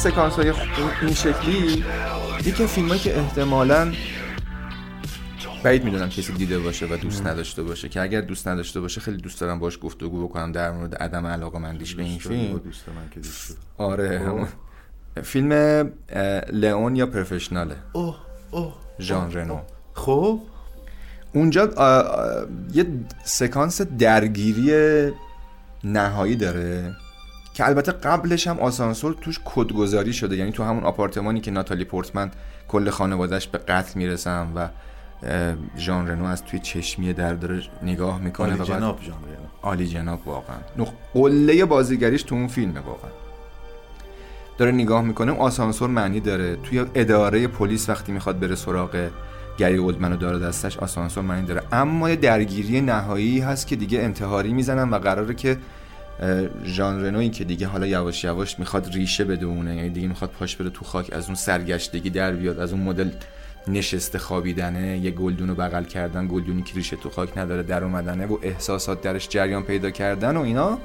سکانس های این شکلی یکی فیلم که احتمالا بعید می‌دونم کسی دیده باشه و دوست نداشته باشه که اگر دوست نداشته باشه خیلی دوست دارم باش گفتگو بکنم در مورد عدم علاقه مندیش به این فیلم. دوست من که دوست. آره همون. فیلم لئون یا پروفشناله اوه اوه ژان رنو. خب. اونجا آه، آه، یه سکانس درگیری نهایی داره. که البته قبلش هم آسانسور توش کدگذاری شده. یعنی تو همون آپارتمانی که ناتالی پورتمن کل خانوادهش به قتل می‌رسن و ژان رنو از توی چشمی در داره نگاه می‌کنه بعد جناب جان رنو. عالی جناب واقعا. قله بازیگریش تو اون فیلمه واقعا. داره نگاه می‌کنه آسانسور معنی داره. توی اداره پلیس وقتی می‌خواد بره سراغ گری اولدمن و داره دستش آسانسور معنی داره. اما یه درگیری نهایی هست که دیگه انتحاری می‌زنن و قراره که اه، ژان رنوی که دیگه حالا یواش یواش می‌خواد ریشه بدونه یعنی دیگه می‌خواد پاش بره تو خاک از اون سرگشتگی در بیاد از اون مدل نشسته خوابیدنه یه گلدون رو بغل کردن گلدونی که ریشه تو خاک نداره در اومدنه و احساسات درش جریان پیدا کردن و اینا.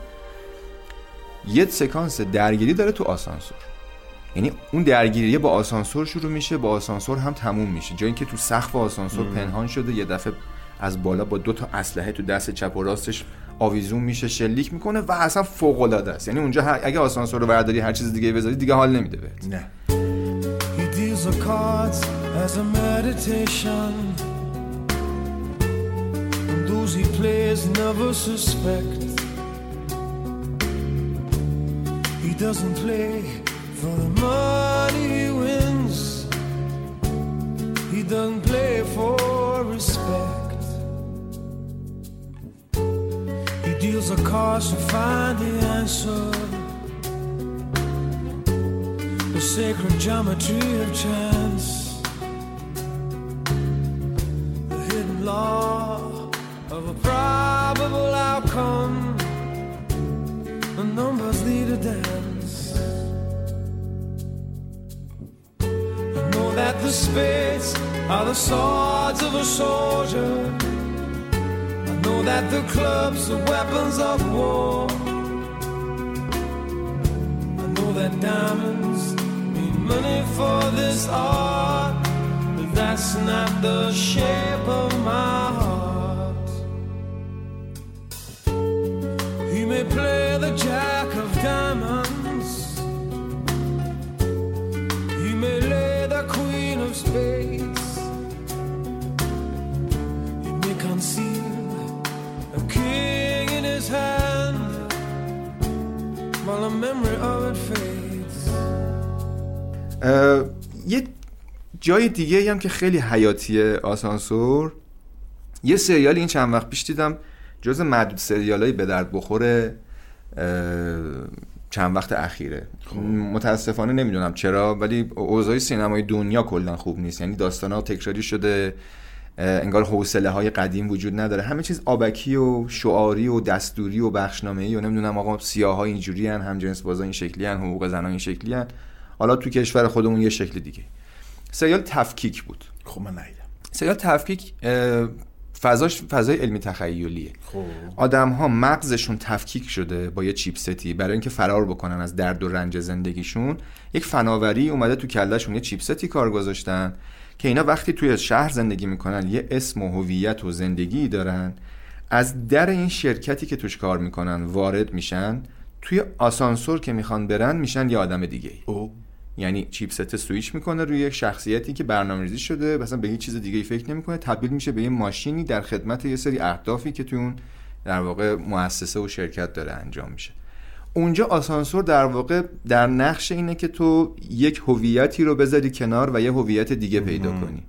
یه سکانس درگیری داره تو آسانسور. یعنی اون درگیری با آسانسور شروع میشه با آسانسور هم تموم میشه. جایی که تو سقف آسانسور پنهان شده یه دفعه از بالا با دو تا اسلحه تو دست چپ و راستش آویزون میشه شلیک می‌کنه و اصلا فوق العاده است. یعنی اونجا هر- اگه آسانسور رو برداری هر چیز دیگه بذاری دیگه حال نمیده بهت. نه. He deals the cards as deals the cards to find the answer the sacred geometry of chance, the hidden law of a probable outcome. The numbers lead a dance. I know that the spades are the swords of a soldier. That the clubs are weapons of war. I know that diamonds mean money for this art, but that's not the shape of my heart. He may play the jack of diamonds, he may lay the queen of spades, جای دیگه هم که خیلی حیاتیه آسانسور. یه سریال این چند وقت پیش دیدم جز معدود سریالایی به درد بخوره چند وقت اخیره. متاسفانه نمی‌دونم چرا ولی اوضاع سینمای دنیا کلا خوب نیست. یعنی داستان ها تکراری شده انگار حوصله های قدیم وجود نداره. همه چیز آبکی و شعاری و دستوری و بخشنامه ای و نمی‌دونم آقا سیاه ها اینجوری هن هم جنس بازا این شکلی هن حقوق زن این شکلی هن حالا تو کشور خودمون یه شکل دیگه. سریال تفکیک بود. خب من ندیدم. سریال تفکیک فضاش فضای علمی تخیلیه. خب. آدم ها مغزشون تفکیک شده با یه چیپستی. برای اینکه فرار بکنن از درد و رنج زندگیشون یک فناوری اومده تو کلهشون یه چیپستی کار گذاشتن که اینا وقتی توی شهر زندگی می‌کنن یه اسم و هویت و زندگی دارن. از در این شرکتی که توش کار می‌کنن وارد میشن توی آسانسور که می‌خوان برن میشن یه آدم دیگه او. یعنی چیپست سویچ می‌کنه روی یک شخصیتی که برنامه‌ریزی شده مثلا به هیچ چیز دیگه ای فکر نمی‌کنه. تبدیل میشه به یه ماشینی در خدمت یه سری اهدافی که توی اون در واقع مؤسسه و شرکت داره انجام میشه. اونجا آسانسور در واقع در نقش اینه که تو یک هویتی رو بذاری کنار و یه هویت دیگه پیدا کنی.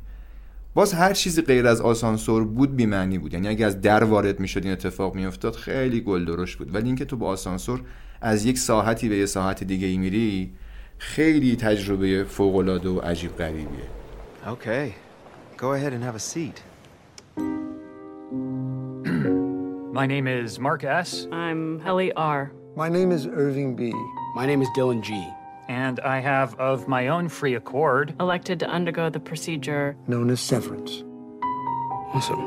باز هر چیزی غیر از آسانسور بود بی‌معنی بود. یعنی اگه از در وارد می‌شد این اتفاق میافتاد خیلی گل درشت بود. ولی اینکه تو با آسانسور از یک ساحتی به یه ساحت دیگه ای میری خیلی تجربه فوق العاده و عجیب غریبیه Okay. Go ahead and have a seat. My name is Mark S. I'm Ellie R. My name is Irving B. My name is Dylan G. And I have, of my own free accord, Elected to undergo the procedure. Known as severance. Awesome.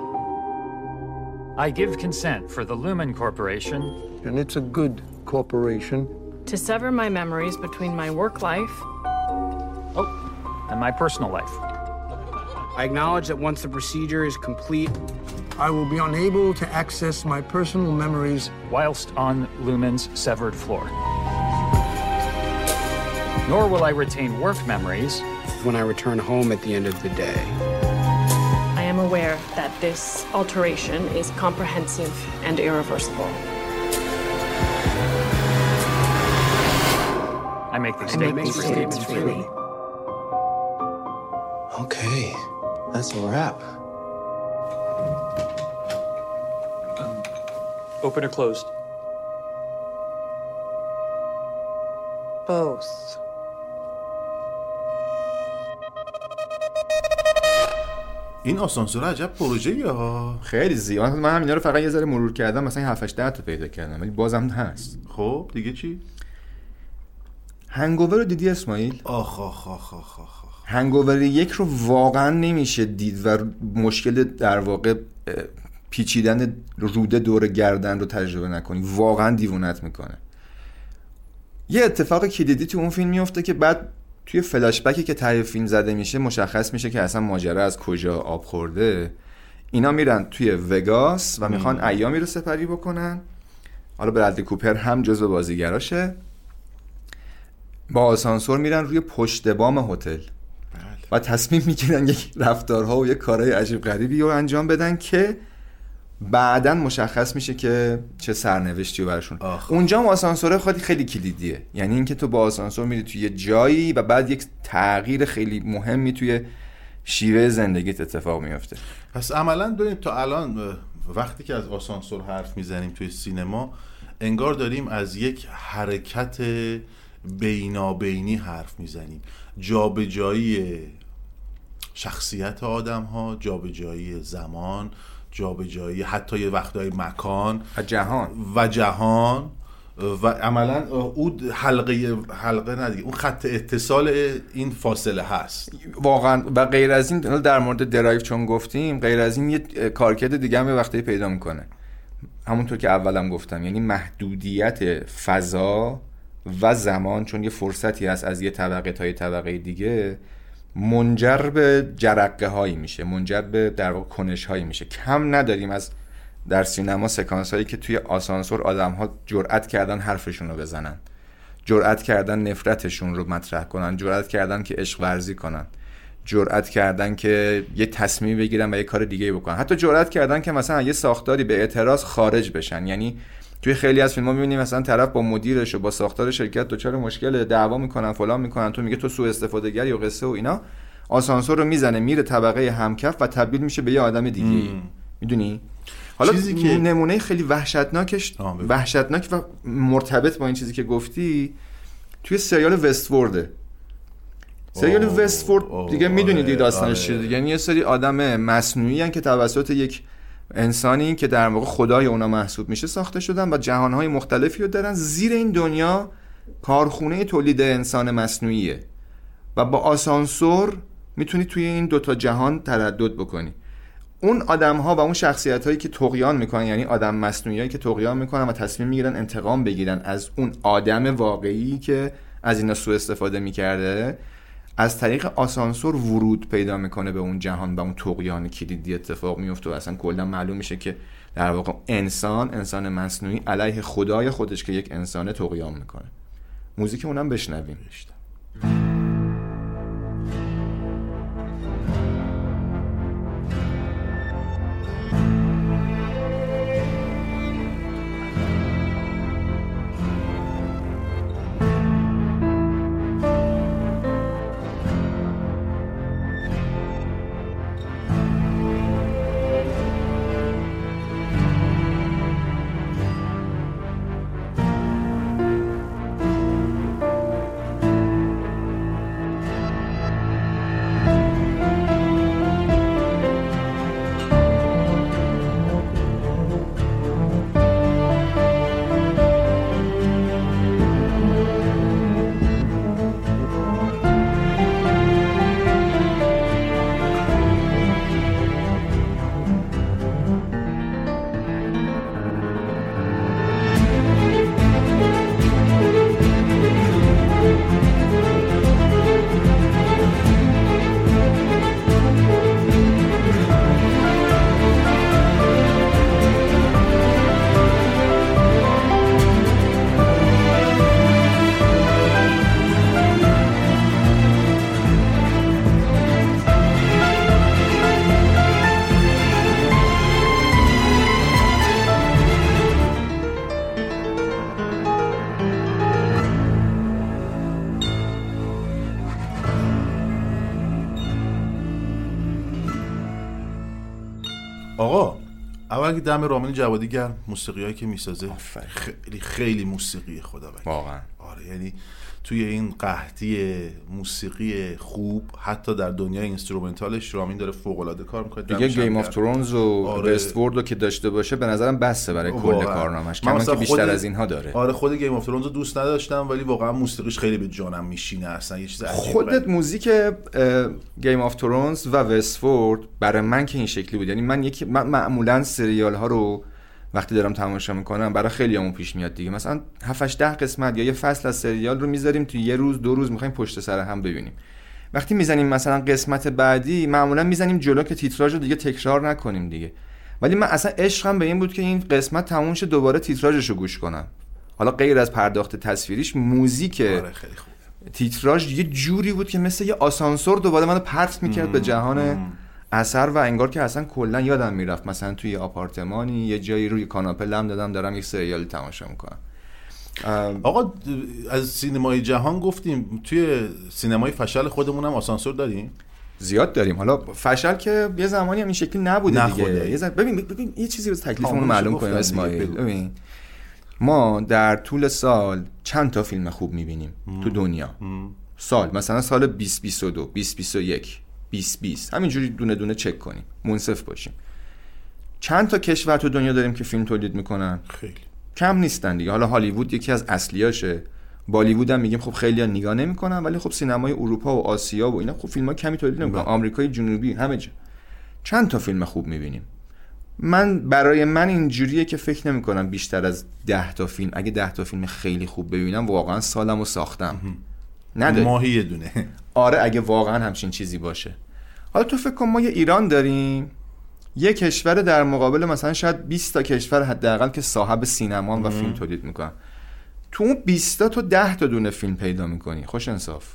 I give consent for the Lumen Corporation And it's a good corporation. to sever my memories between my work life Oh, and my personal life. I acknowledge that once the procedure is complete, I will be unable to access my personal memories whilst on Lumen's severed floor. Nor will I retain work memories when I return home at the end of the day. I am aware that this alteration is comprehensive and irreversible. Make these I make statements these statements freely. Okay, that's a wrap. Open or closed? Both. این آسانسور عجب پروژه ها خیلی زیاد من همینا رو فقط یه ذره مرور کردم مثلا 7 8 10 تا پیدا کردم ولی بازم هست خب دیگه چی هنگوور رو دیدی اسماعیل؟ آخ آخ آخ آخ آخ. هنگوور یک رو واقعا نمیشه دید و مشکل در واقع پیچیدن روده دور گردن رو تجربه نکنی. واقعا دیوونت می‌کنه. یه اتفاق کلیدی تو اون فیلم میفته که بعد توی فلاشبکی که ته فیلم زده میشه مشخص میشه که اصلا ماجرا از کجا آب خورده. اینا میرن توی وگاس و می‌خوان ایامی رو سپری بکنن. حالا برادلی کوپر هم جزو بازیگراشه. با آسانسور میرن روی پشت بام هتل. و تصمیم می‌گیرن یک رفتارها و یک کارهای عجیب غریبی رو انجام بدن که بعدا مشخص میشه که چه سرنوشتی براشون. آخ. اونجا هم آسانسور خیلی خیلی کلیدیه. یعنی اینکه تو با آسانسور میری توی یه جایی و بعد یک تغییر خیلی مهمی توی شیوه زندگیت اتفاق میفته پس عملا ببین تا الان وقتی که از آسانسور حرف می‌زنیم توی سینما انگار داریم از یک حرکت بینابینی حرف می‌زنیم. جابجایی شخصیت آدم ها جابجایی زمان جابجایی حتی یه وقتهای مکان و جهان. و جهان. و عملا اون حلقه حلقه ندیگه اون خط اتصال این فاصله هست. واقعا و غیر از این در مورد درایو چون گفتیم غیر از این یه کارکرد دیگه هم یه وقتی پیدا می‌کنه. همونطور که اولم گفتم یعنی محدودیت فضا و زمان چون یه فرصتی هست از یه طبقه تا یه طبقه دیگه منجر به جرقه هایی میشه منجر به در واقع کنش هایی میشه. کم نداریم از در سینما سکانس هایی که توی آسانسور آدم ها جرأت کردن حرفشون رو بزنن. جرأت کردن نفرتشون رو مطرح کنن. جرأت کردن که عشق ورزی کنن. جرأت کردن که یه تصمیم بگیرن و یه کار دیگه بکنن. حتی جرأت کردن که مثلا یه ساختاری به اعتراض خارج بشن. یعنی توی خیلی از فیلم ها می‌بینیم مثلا طرف با مدیرش و با ساختار شرکت دچار مشکل دعوا می‌کنن فلان می‌کنن تو میگه تو سوء استفاده گری و قصه و اینا. آسانسور رو می‌زنه میره طبقه همکف و تبدیل میشه به یه آدم دیگه می‌دونی؟ حالا چیزی که- نمونه خیلی وحشتناکش. وحشتناک و مرتبط با این چیزی که گفتی توی سریال وستورده سریال وستفورد دیگه می‌دونی آره، داستانش آره. چیه. یعنی یه سری آدم مصنوعی هن که توسط یک انسانی که در واقع خدای اونا محسوب میشه ساخته شدن و جهانهای مختلفی رو دارن. زیر این دنیا کارخونه تولید انسان مصنوعیه. و با آسانسور می‌تونی توی این دوتا جهان تردد بکنی. اون آدم ها و اون شخصیت هایی که تقیان می‌کنن یعنی آدم مصنوعی که تقیان می‌کنن و تصمیم می‌گیرن انتقام بگیرن از اون آدم واقعی که از اینا سوء استفاده می‌کرده از طریق آسانسور ورود پیدا می‌کنه به اون جهان و اون تقیان کلیدی اتفاق میفته و اصلا کلا معلوم میشه که در واقع انسان انسان مصنوعی علیه خدای خودش که یک انسان تقیان می‌کنه. موزیک اونم بشنویم. که دم رامین جوادی گرم موسیقی هایی که می‌سازه خیلی خیلی موسیقی خدا واقعا. آره یعنی توی این قحطی موسیقی خوب حتی در دنیای instrumental ش رامین داره فوق العاده کار می‌کنه. دیگه Game of Thrones و آره. رو که داشته باشه به نظرم بسه برای کل. کارنامش کما اینکه بیشتر خود- از اینها داره. آره خود Game of Thrones رو دوست نداشتم ولی واقعا موسیقیش خیلی به جانم میشینه. اصلا یه چیز خودت موزیک Game of Thrones و Westworld برای من که این شکلی بود. یعنی من یکی من معمولا سریال ها رو وقتی دارم تماشا می‌کنم برای خیلی همون پیش میاد دیگه. مثلا 7 ده قسمت یا یه فصل از سریال رو می‌ذاریم تو یه روز دو روز می‌خوایم پشت سر هم ببینیم. وقتی می‌زنیم مثلا قسمت بعدی معمولا می‌زنیم جلو که تیتراژ رو دیگه تکرار نکنیم دیگه. ولی من اصلا عشقم به این بود که این قسمت تموم شه دوباره تیتراژش رو گوش کنم. حالا غیر از پرداخت تصویریش موزیک آره خیلی خوب. تیتراژ یه جوری بود که مثل یه آسانسور دوباره منو پرت می‌کرد به جهان اثر و انگار که اصلا کلا یادم می‌رفت. مثلا توی آپارتمانی یه جایی روی کاناپه لم دادم دارم یک سریال تماشا می‌کنم. آقا از سینمای جهان گفتیم توی سینمای فشل خودمون هم آسانسور داریم؟ زیاد داریم. حالا فشل که یه زمانی هم این شکلی نبوده دیگه. یه زم- ببین ببین یه چیزی رو تکلیفمون معلوم کنیم اسماعیل. ببین ما در طول سال چند تا فیلم خوب می‌بینیم تو دنیا؟ سال مثلا سال 2022 2021 2020 همینجوری دونه دونه چک کنیم. منصف باشیم. چند تا کشور تو دنیا داریم که فیلم تولید می‌کنن؟ خیلی. کم نیستن دیگه. حالا هالیوود یکی از اصلیاشه. بالیوود هم میگیم خب خیلی نگاه نمی‌کنن ولی خب سینمای اروپا و آسیا و اینا خب فیلم ها کمی تولید نمی‌کنن. آمریکای جنوبی همه جا. چند تا فیلم خوب می‌بینیم؟ من برای من اینجوریه که فکر نمی کنم بیشتر از ده تا فیلم. اگه ده تا فیلم خیلی خوب ببینم واقعا سالمو ساختم. نداری. ماهی یه دونه. آره اگه واقعا همچین چیزی باشه. حالا تو فکر کن ما یه ایران داریم یه کشور در مقابل مثلا شاید 20 تا کشور حداقل که صاحب سینما و فیلم تولید می‌کنن. تو اون 20 تا تو 10 تا دونه فیلم پیدا می‌کنی. خوش انصاف.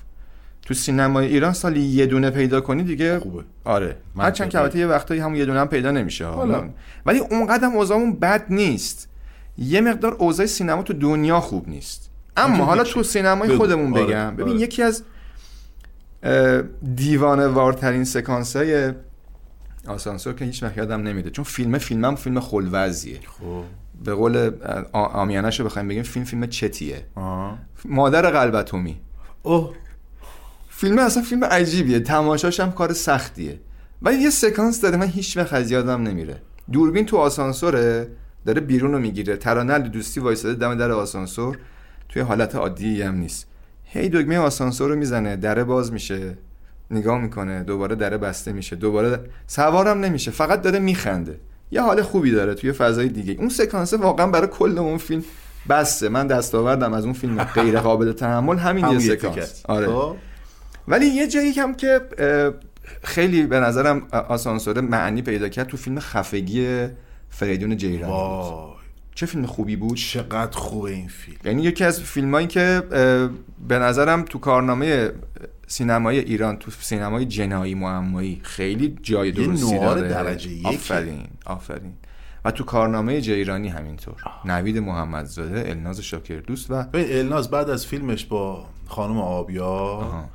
تو سینمای ایران سالی یه دونه پیدا کنی دیگه. خوبه. آره. هرچند که البته یه وقتایی هم یه دونه هم پیدا نمیشه. حالا. ولی اونقدر اوضاعمون بد نیست. یه مقدار اوضاع سینما تو دنیا خوب نیست. اما حالا. تو سینمای. خودمون آره، بگم ببین آره. یکی از دیوانه وارترین سکانس های آسانسور که هیچ وقت یادم نمیده چون فیلم فیلمم فیلم خلوزیه. خب. به قول آمیانش رو بخوایم بگیم فیلم فیلم چتیه. آه. مادر قلبتومی. اوه. فیلم اصلا فیلم عجیبیه. تماشاش هم کار سختیه. ولی یه سکانس داره من هیچ وقت از یادم نمیره. دوربین تو آسانسوره داره بیرون رو می‌گیره. ترانه علی دوستی وایساده دم در آسانسور. توی حالت عادی هم نیست. هی دکمه آسانسور رو می‌زنه دره باز میشه. نگاه می‌کنه دوباره دره بسته میشه دوباره سوارم نمیشه فقط داره میخنده. یه حال خوبی داره توی فضای دیگه. اون سکانسه واقعا برای کل اون فیلم بسته. من دستاوردم از اون فیلم غیر قابل تحمل همین یه سکانس. آره. خب. ولی یه جایی هم که خیلی به نظرم آسانسور معنی پیدا کرد تو فیلم خفگی فریدون جیرانی بود. چه فیلم خوبی بود؟ چقدر خوبه این فیلم. یعنی یکی از فیلمایی که به نظرم تو کارنامه سینمای ایران تو سینمای جنایی معمایی خیلی جای درستی داره. درجه یکه. آفرین آفرین. و تو کارنامه جیرانی همینطور. نوید محمدزاده الناز شاکر دوست و الناز بعد از فیلمش با خانم آبیا اه،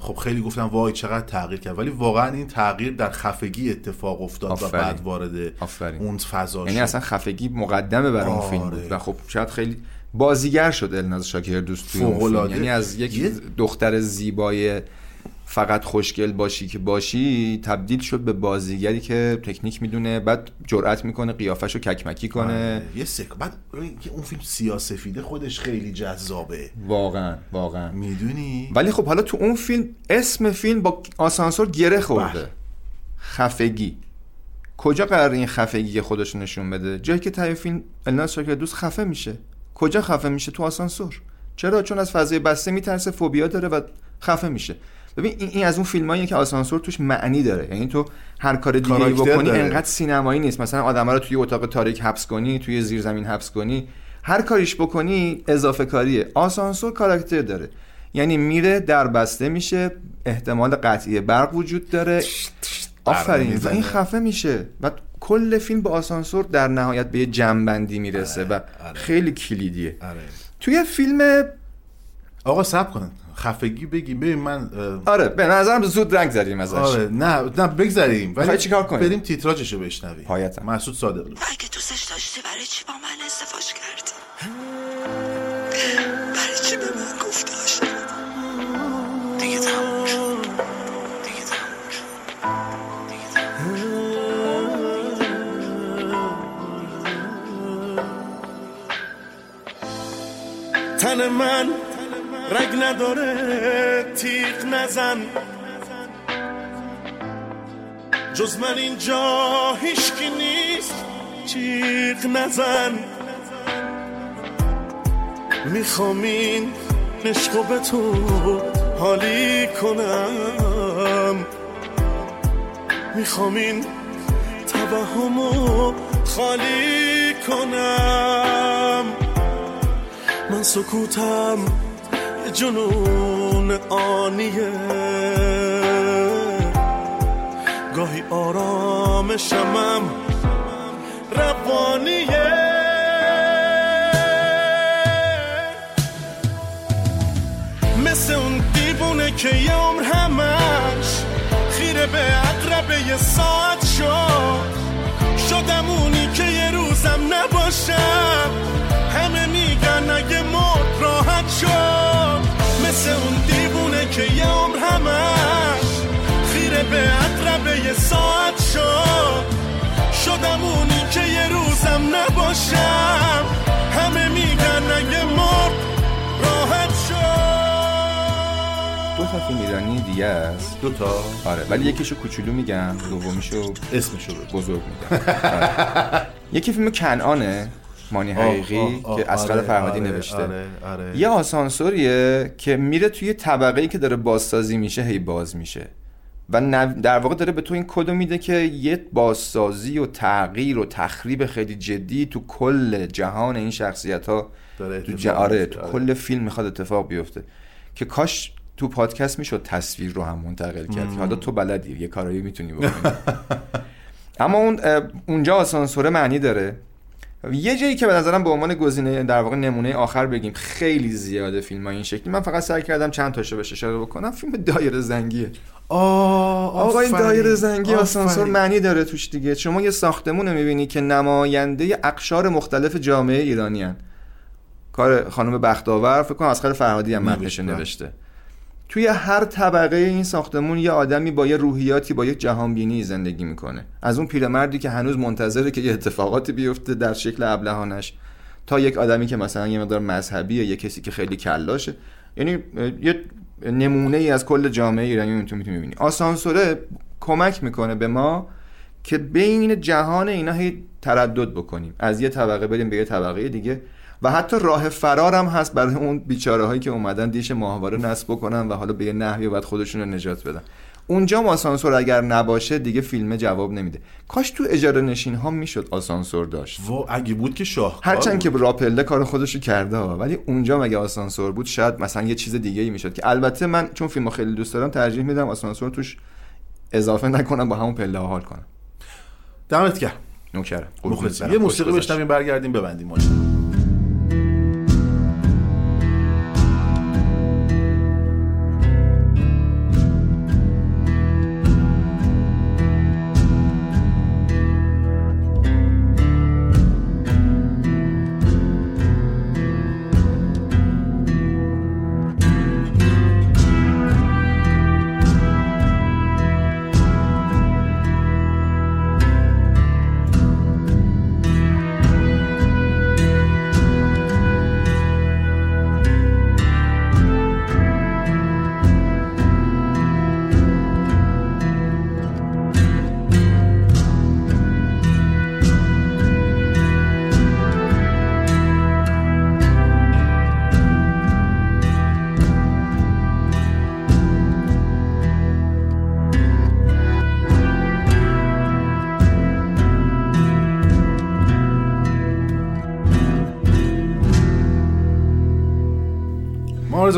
خب خیلی گفتم وای چقدر تغییر کرد ولی واقعا این تغییر در خفگی اتفاق افتاد و آفرین. بعد وارد آفرین. اون فضا یعنی شد. اصلا خفگی مقدمه برای اون آره. فیلم بود و خب شاید خیلی بازیگر شد الناز شاکر دوست توی اون. یعنی از یک یه- دختر زیبای فقط خوشگل باشی که باشی تبدیل شد به بازیگری که تکنیک می‌دونه بعد جرأت می‌کنه قیافش رو ککمکی کنه. آره. یه سک بعد اون فیلم سیاسفیده خودش خیلی جذابه. واقعا واقعا. می‌دونی؟ ولی خب حالا تو اون فیلم اسم فیلم با آسانسور گره خورده. بله. خفگی. کجا قرار این خفگی خودش رو نشون بده؟ جایی که تای فیلم الناز شاکر دوست خفه میشه. کجا خفه میشه؟ تو آسانسور. چرا؟ چون از فضای بسته میترسه فوبیا داره و خفه میشه. ببین این, این از اون فیلمایی که آسانسور توش معنی داره. یعنی تو هر کار دیگه بکنی. انقدر سینمایی نیست. مثلا آدما رو توی اتاق تاریک حبس کنی توی زیر زمین حبس کنی هر کاریش بکنی اضافه کاریه. آسانسور کاراکتر داره. یعنی میره در بسته میشه احتمال قطعی برق وجود داره. آفرین. و. این خفه میشه. و کل فیلم به آسانسور در نهایت به یه جنبندی می‌رسه و خیلی کلیدیه. آره. توی فیلم آقا سب کن خفگی بگی. ببین من آره به نظرم زود رنگ زدیم ازش. آره نه نه بگذریم. می‌خوای چیکار کنیم؟ بریم تیتراژشو بشنویم. پایتم. مسعود صادقلو اگه دوستش داشتی برای چی با من ازدواج کردی برای چی به من گفت عاشق؟ دیگه تموم شد. دیگه تموم شد. تن من رگ نداره تیغ نزن. جز من اینجا هیچکی نیست جیغ نزن. می‌خوام این عشقو به تو حالی کنم. می‌خوام این توهمو خالی کنم. من سکوتم جنون آنیه. گاهی آرامشمم روانیه. مثل اون دیوونه که یه عمر همش خیره به اقربه یه ساعت شد. شدم اونی که یه روزم نباشم. همه میگن اگه مرد راحت شد. روزم نباشم. همه میگن اگه مرد راحت شد. دو تا فیلم ایرانی دیگه است. دو تا. آره ولی یکیشو کوچولو میگم دومیشو اسمشو بزرگ میگم. آره. یکی فیلم کنعانه مانی حقیقی آه، آه، که اسقر آره، فرهادی آره، نوشته. آره، آره. یه آسانسوریه که میره توی طبقه ای که داره بازسازی میشه هی باز میشه. و در واقع داره به تو این کدو میده که یه بازسازی و تغییر و تخریب خیلی جدی تو کل جهان این شخصیت ها تو اتفاق ج... میفته، تو آره. کل فیلم می‌خواد اتفاق بیفته. که کاش تو پادکست می‌شد تصویر رو هم منتقل کرد. حالا تو بلدی یه کارایی می‌تونی بکنی. اما اون اونجا آسانسور معنی داره. یه جایی که به نظرم به عنوان گزینه در واقع نمونه آخر بگیم خیلی زیاده فیلم ها این شکلی من فقط سعی کردم چند تاشو بهش اشاره بکنم فیلم دایر زنگیه آقا این آفرین، دایر زنگی آسانسور. معنی داره توش دیگه شما یه ساختمون رو می‌بینی که نماینده اقشار مختلف جامعه ایرانی هن. کار خانم بختاور فکر کنم اسخر فرهادی هم متنش نوشته. توی هر طبقه این ساختمون یه آدمی با یه روحیاتی با یک جهانبینی زندگی می‌کنه. از اون پیرمردی که هنوز منتظره که یه اتفاقاتی بیفته در شکل ابلهانش تا یک آدمی که مثلا یه مقدار مذهبیه یه کسی که خیلی کلاشه. یعنی یه نمونه ای از کل جامعه ایرانی تو می‌تونی ببینی. آسانسوره کمک می‌کنه به ما که بین جهان اینا هی تردد بکنیم. از یه طبقه بریم به یه طبقه دیگه. و حتی راه فرار هم هست برای اون بیچاره هایی که اومدن دیش ماهواره نصب بکنن و حالا به یه نحوی باید خودشون رو نجات بدن. اونجا آسانسور اگر نباشه دیگه فیلم جواب نمیده. کاش تو اجاره نشین ها می‌شد آسانسور داشت. و اگه بود که شاه هرچند که راپله کار خودشو کرده ها ولی اونجا مگه آسانسور بود شاید مثلا یه چیز دیگه ای می‌شد که البته من چون فیلمو خیلی دوست دارم ترجیح میدم آسانسور توش اضافه نکنم با همون پله ها حال کنم. دمت گرم. نوکرم. یه موسیقی بشنویم برگردیم ببندیم ماجرا.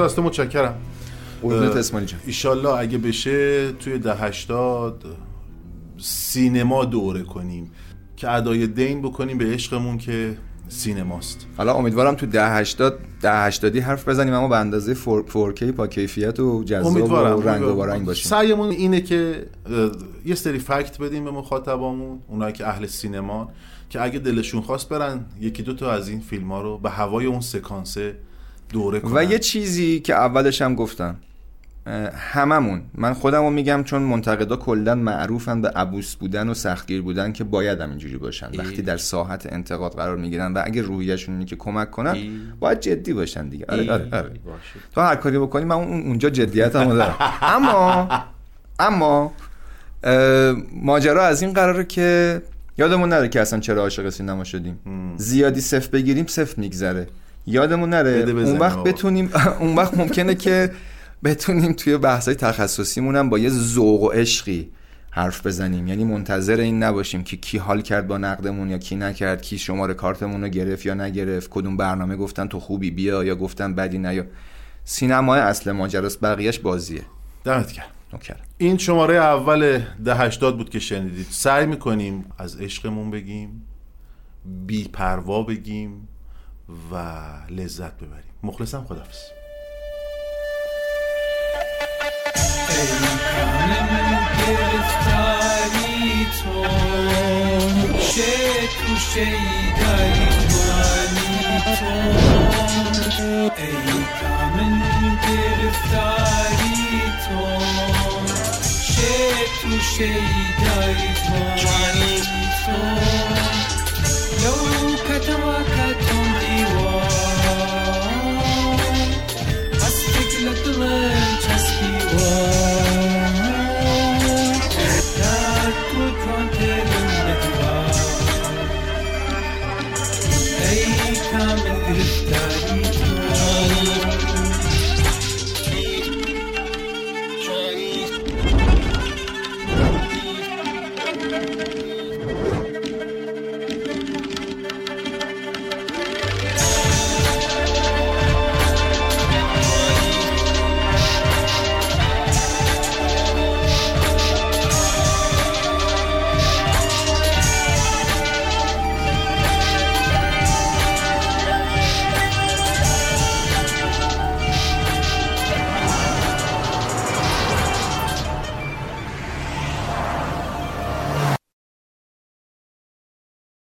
از تو متشکرم. قربونت اسماعیل جان. ایشالله اگه بشه توی ده هشتاد سینما دوره کنیم. که ادای دین بکنیم به عشقمون که سینماست. حالا امیدوارم تو ده هشتاد ده هشتادی حرف بزنیم اما به اندازه 4K با کیفیت و جذاب و رنگ و بارنگ باشیم. سعیمون اینه که یه سری فکت بدیم به مخاطبامون اونایی که اهل سینما که اگه دلشون خواست برن یکی دو تا از این فیلم ها رو به هوای اون سکانسه دوره کنن و یه چیزی که اولش هم گفتم. هممون. من خودمو میگم چون منتقدا کلا معروفن به عبوس بودن و سختگیر بودن که باید هم اینجوری باشن. وقتی در ساحت انتقاد قرار می‌گیرن و اگه روحیشون اینه که کمک کنن باید جدی باشن دیگه. آره آره, آره. تو هر کاری بکنی من اون- اونجا جدیتمو دارم. اما اما ماجرا از این قراره که یادمون نره که اصلا چرا عاشق سینما شدیم. زیادی صفر بگیریم صفر میگذره. یادمون نره. اون وقت. بتونیم اون وقت ممکنه که بتونیم توی بحثای تخصصیمون هم با یه ذوق و عشقی حرف بزنیم. یعنی منتظر این نباشیم که کی حال کرد با نقدمون یا کی نکرد کی شماره کارتمون رو گرفت یا نگرفت کدوم برنامه گفتن تو خوبی بیا یا گفتن بدی نه یا. سینمای اصل ماجراست بقیهش بازیه. دمت نوکرم این شماره اول ده هشتاد بود که شنیدید. سعی می‌کنیم از عشقمون بگیم بی پروا بگیم. و لذت ببریم. مخلصم خدافز گرفتاری تو تو شیدایی تو. ای کامن گرفتاری تو تو شیدایی تو Jerusalem just be one.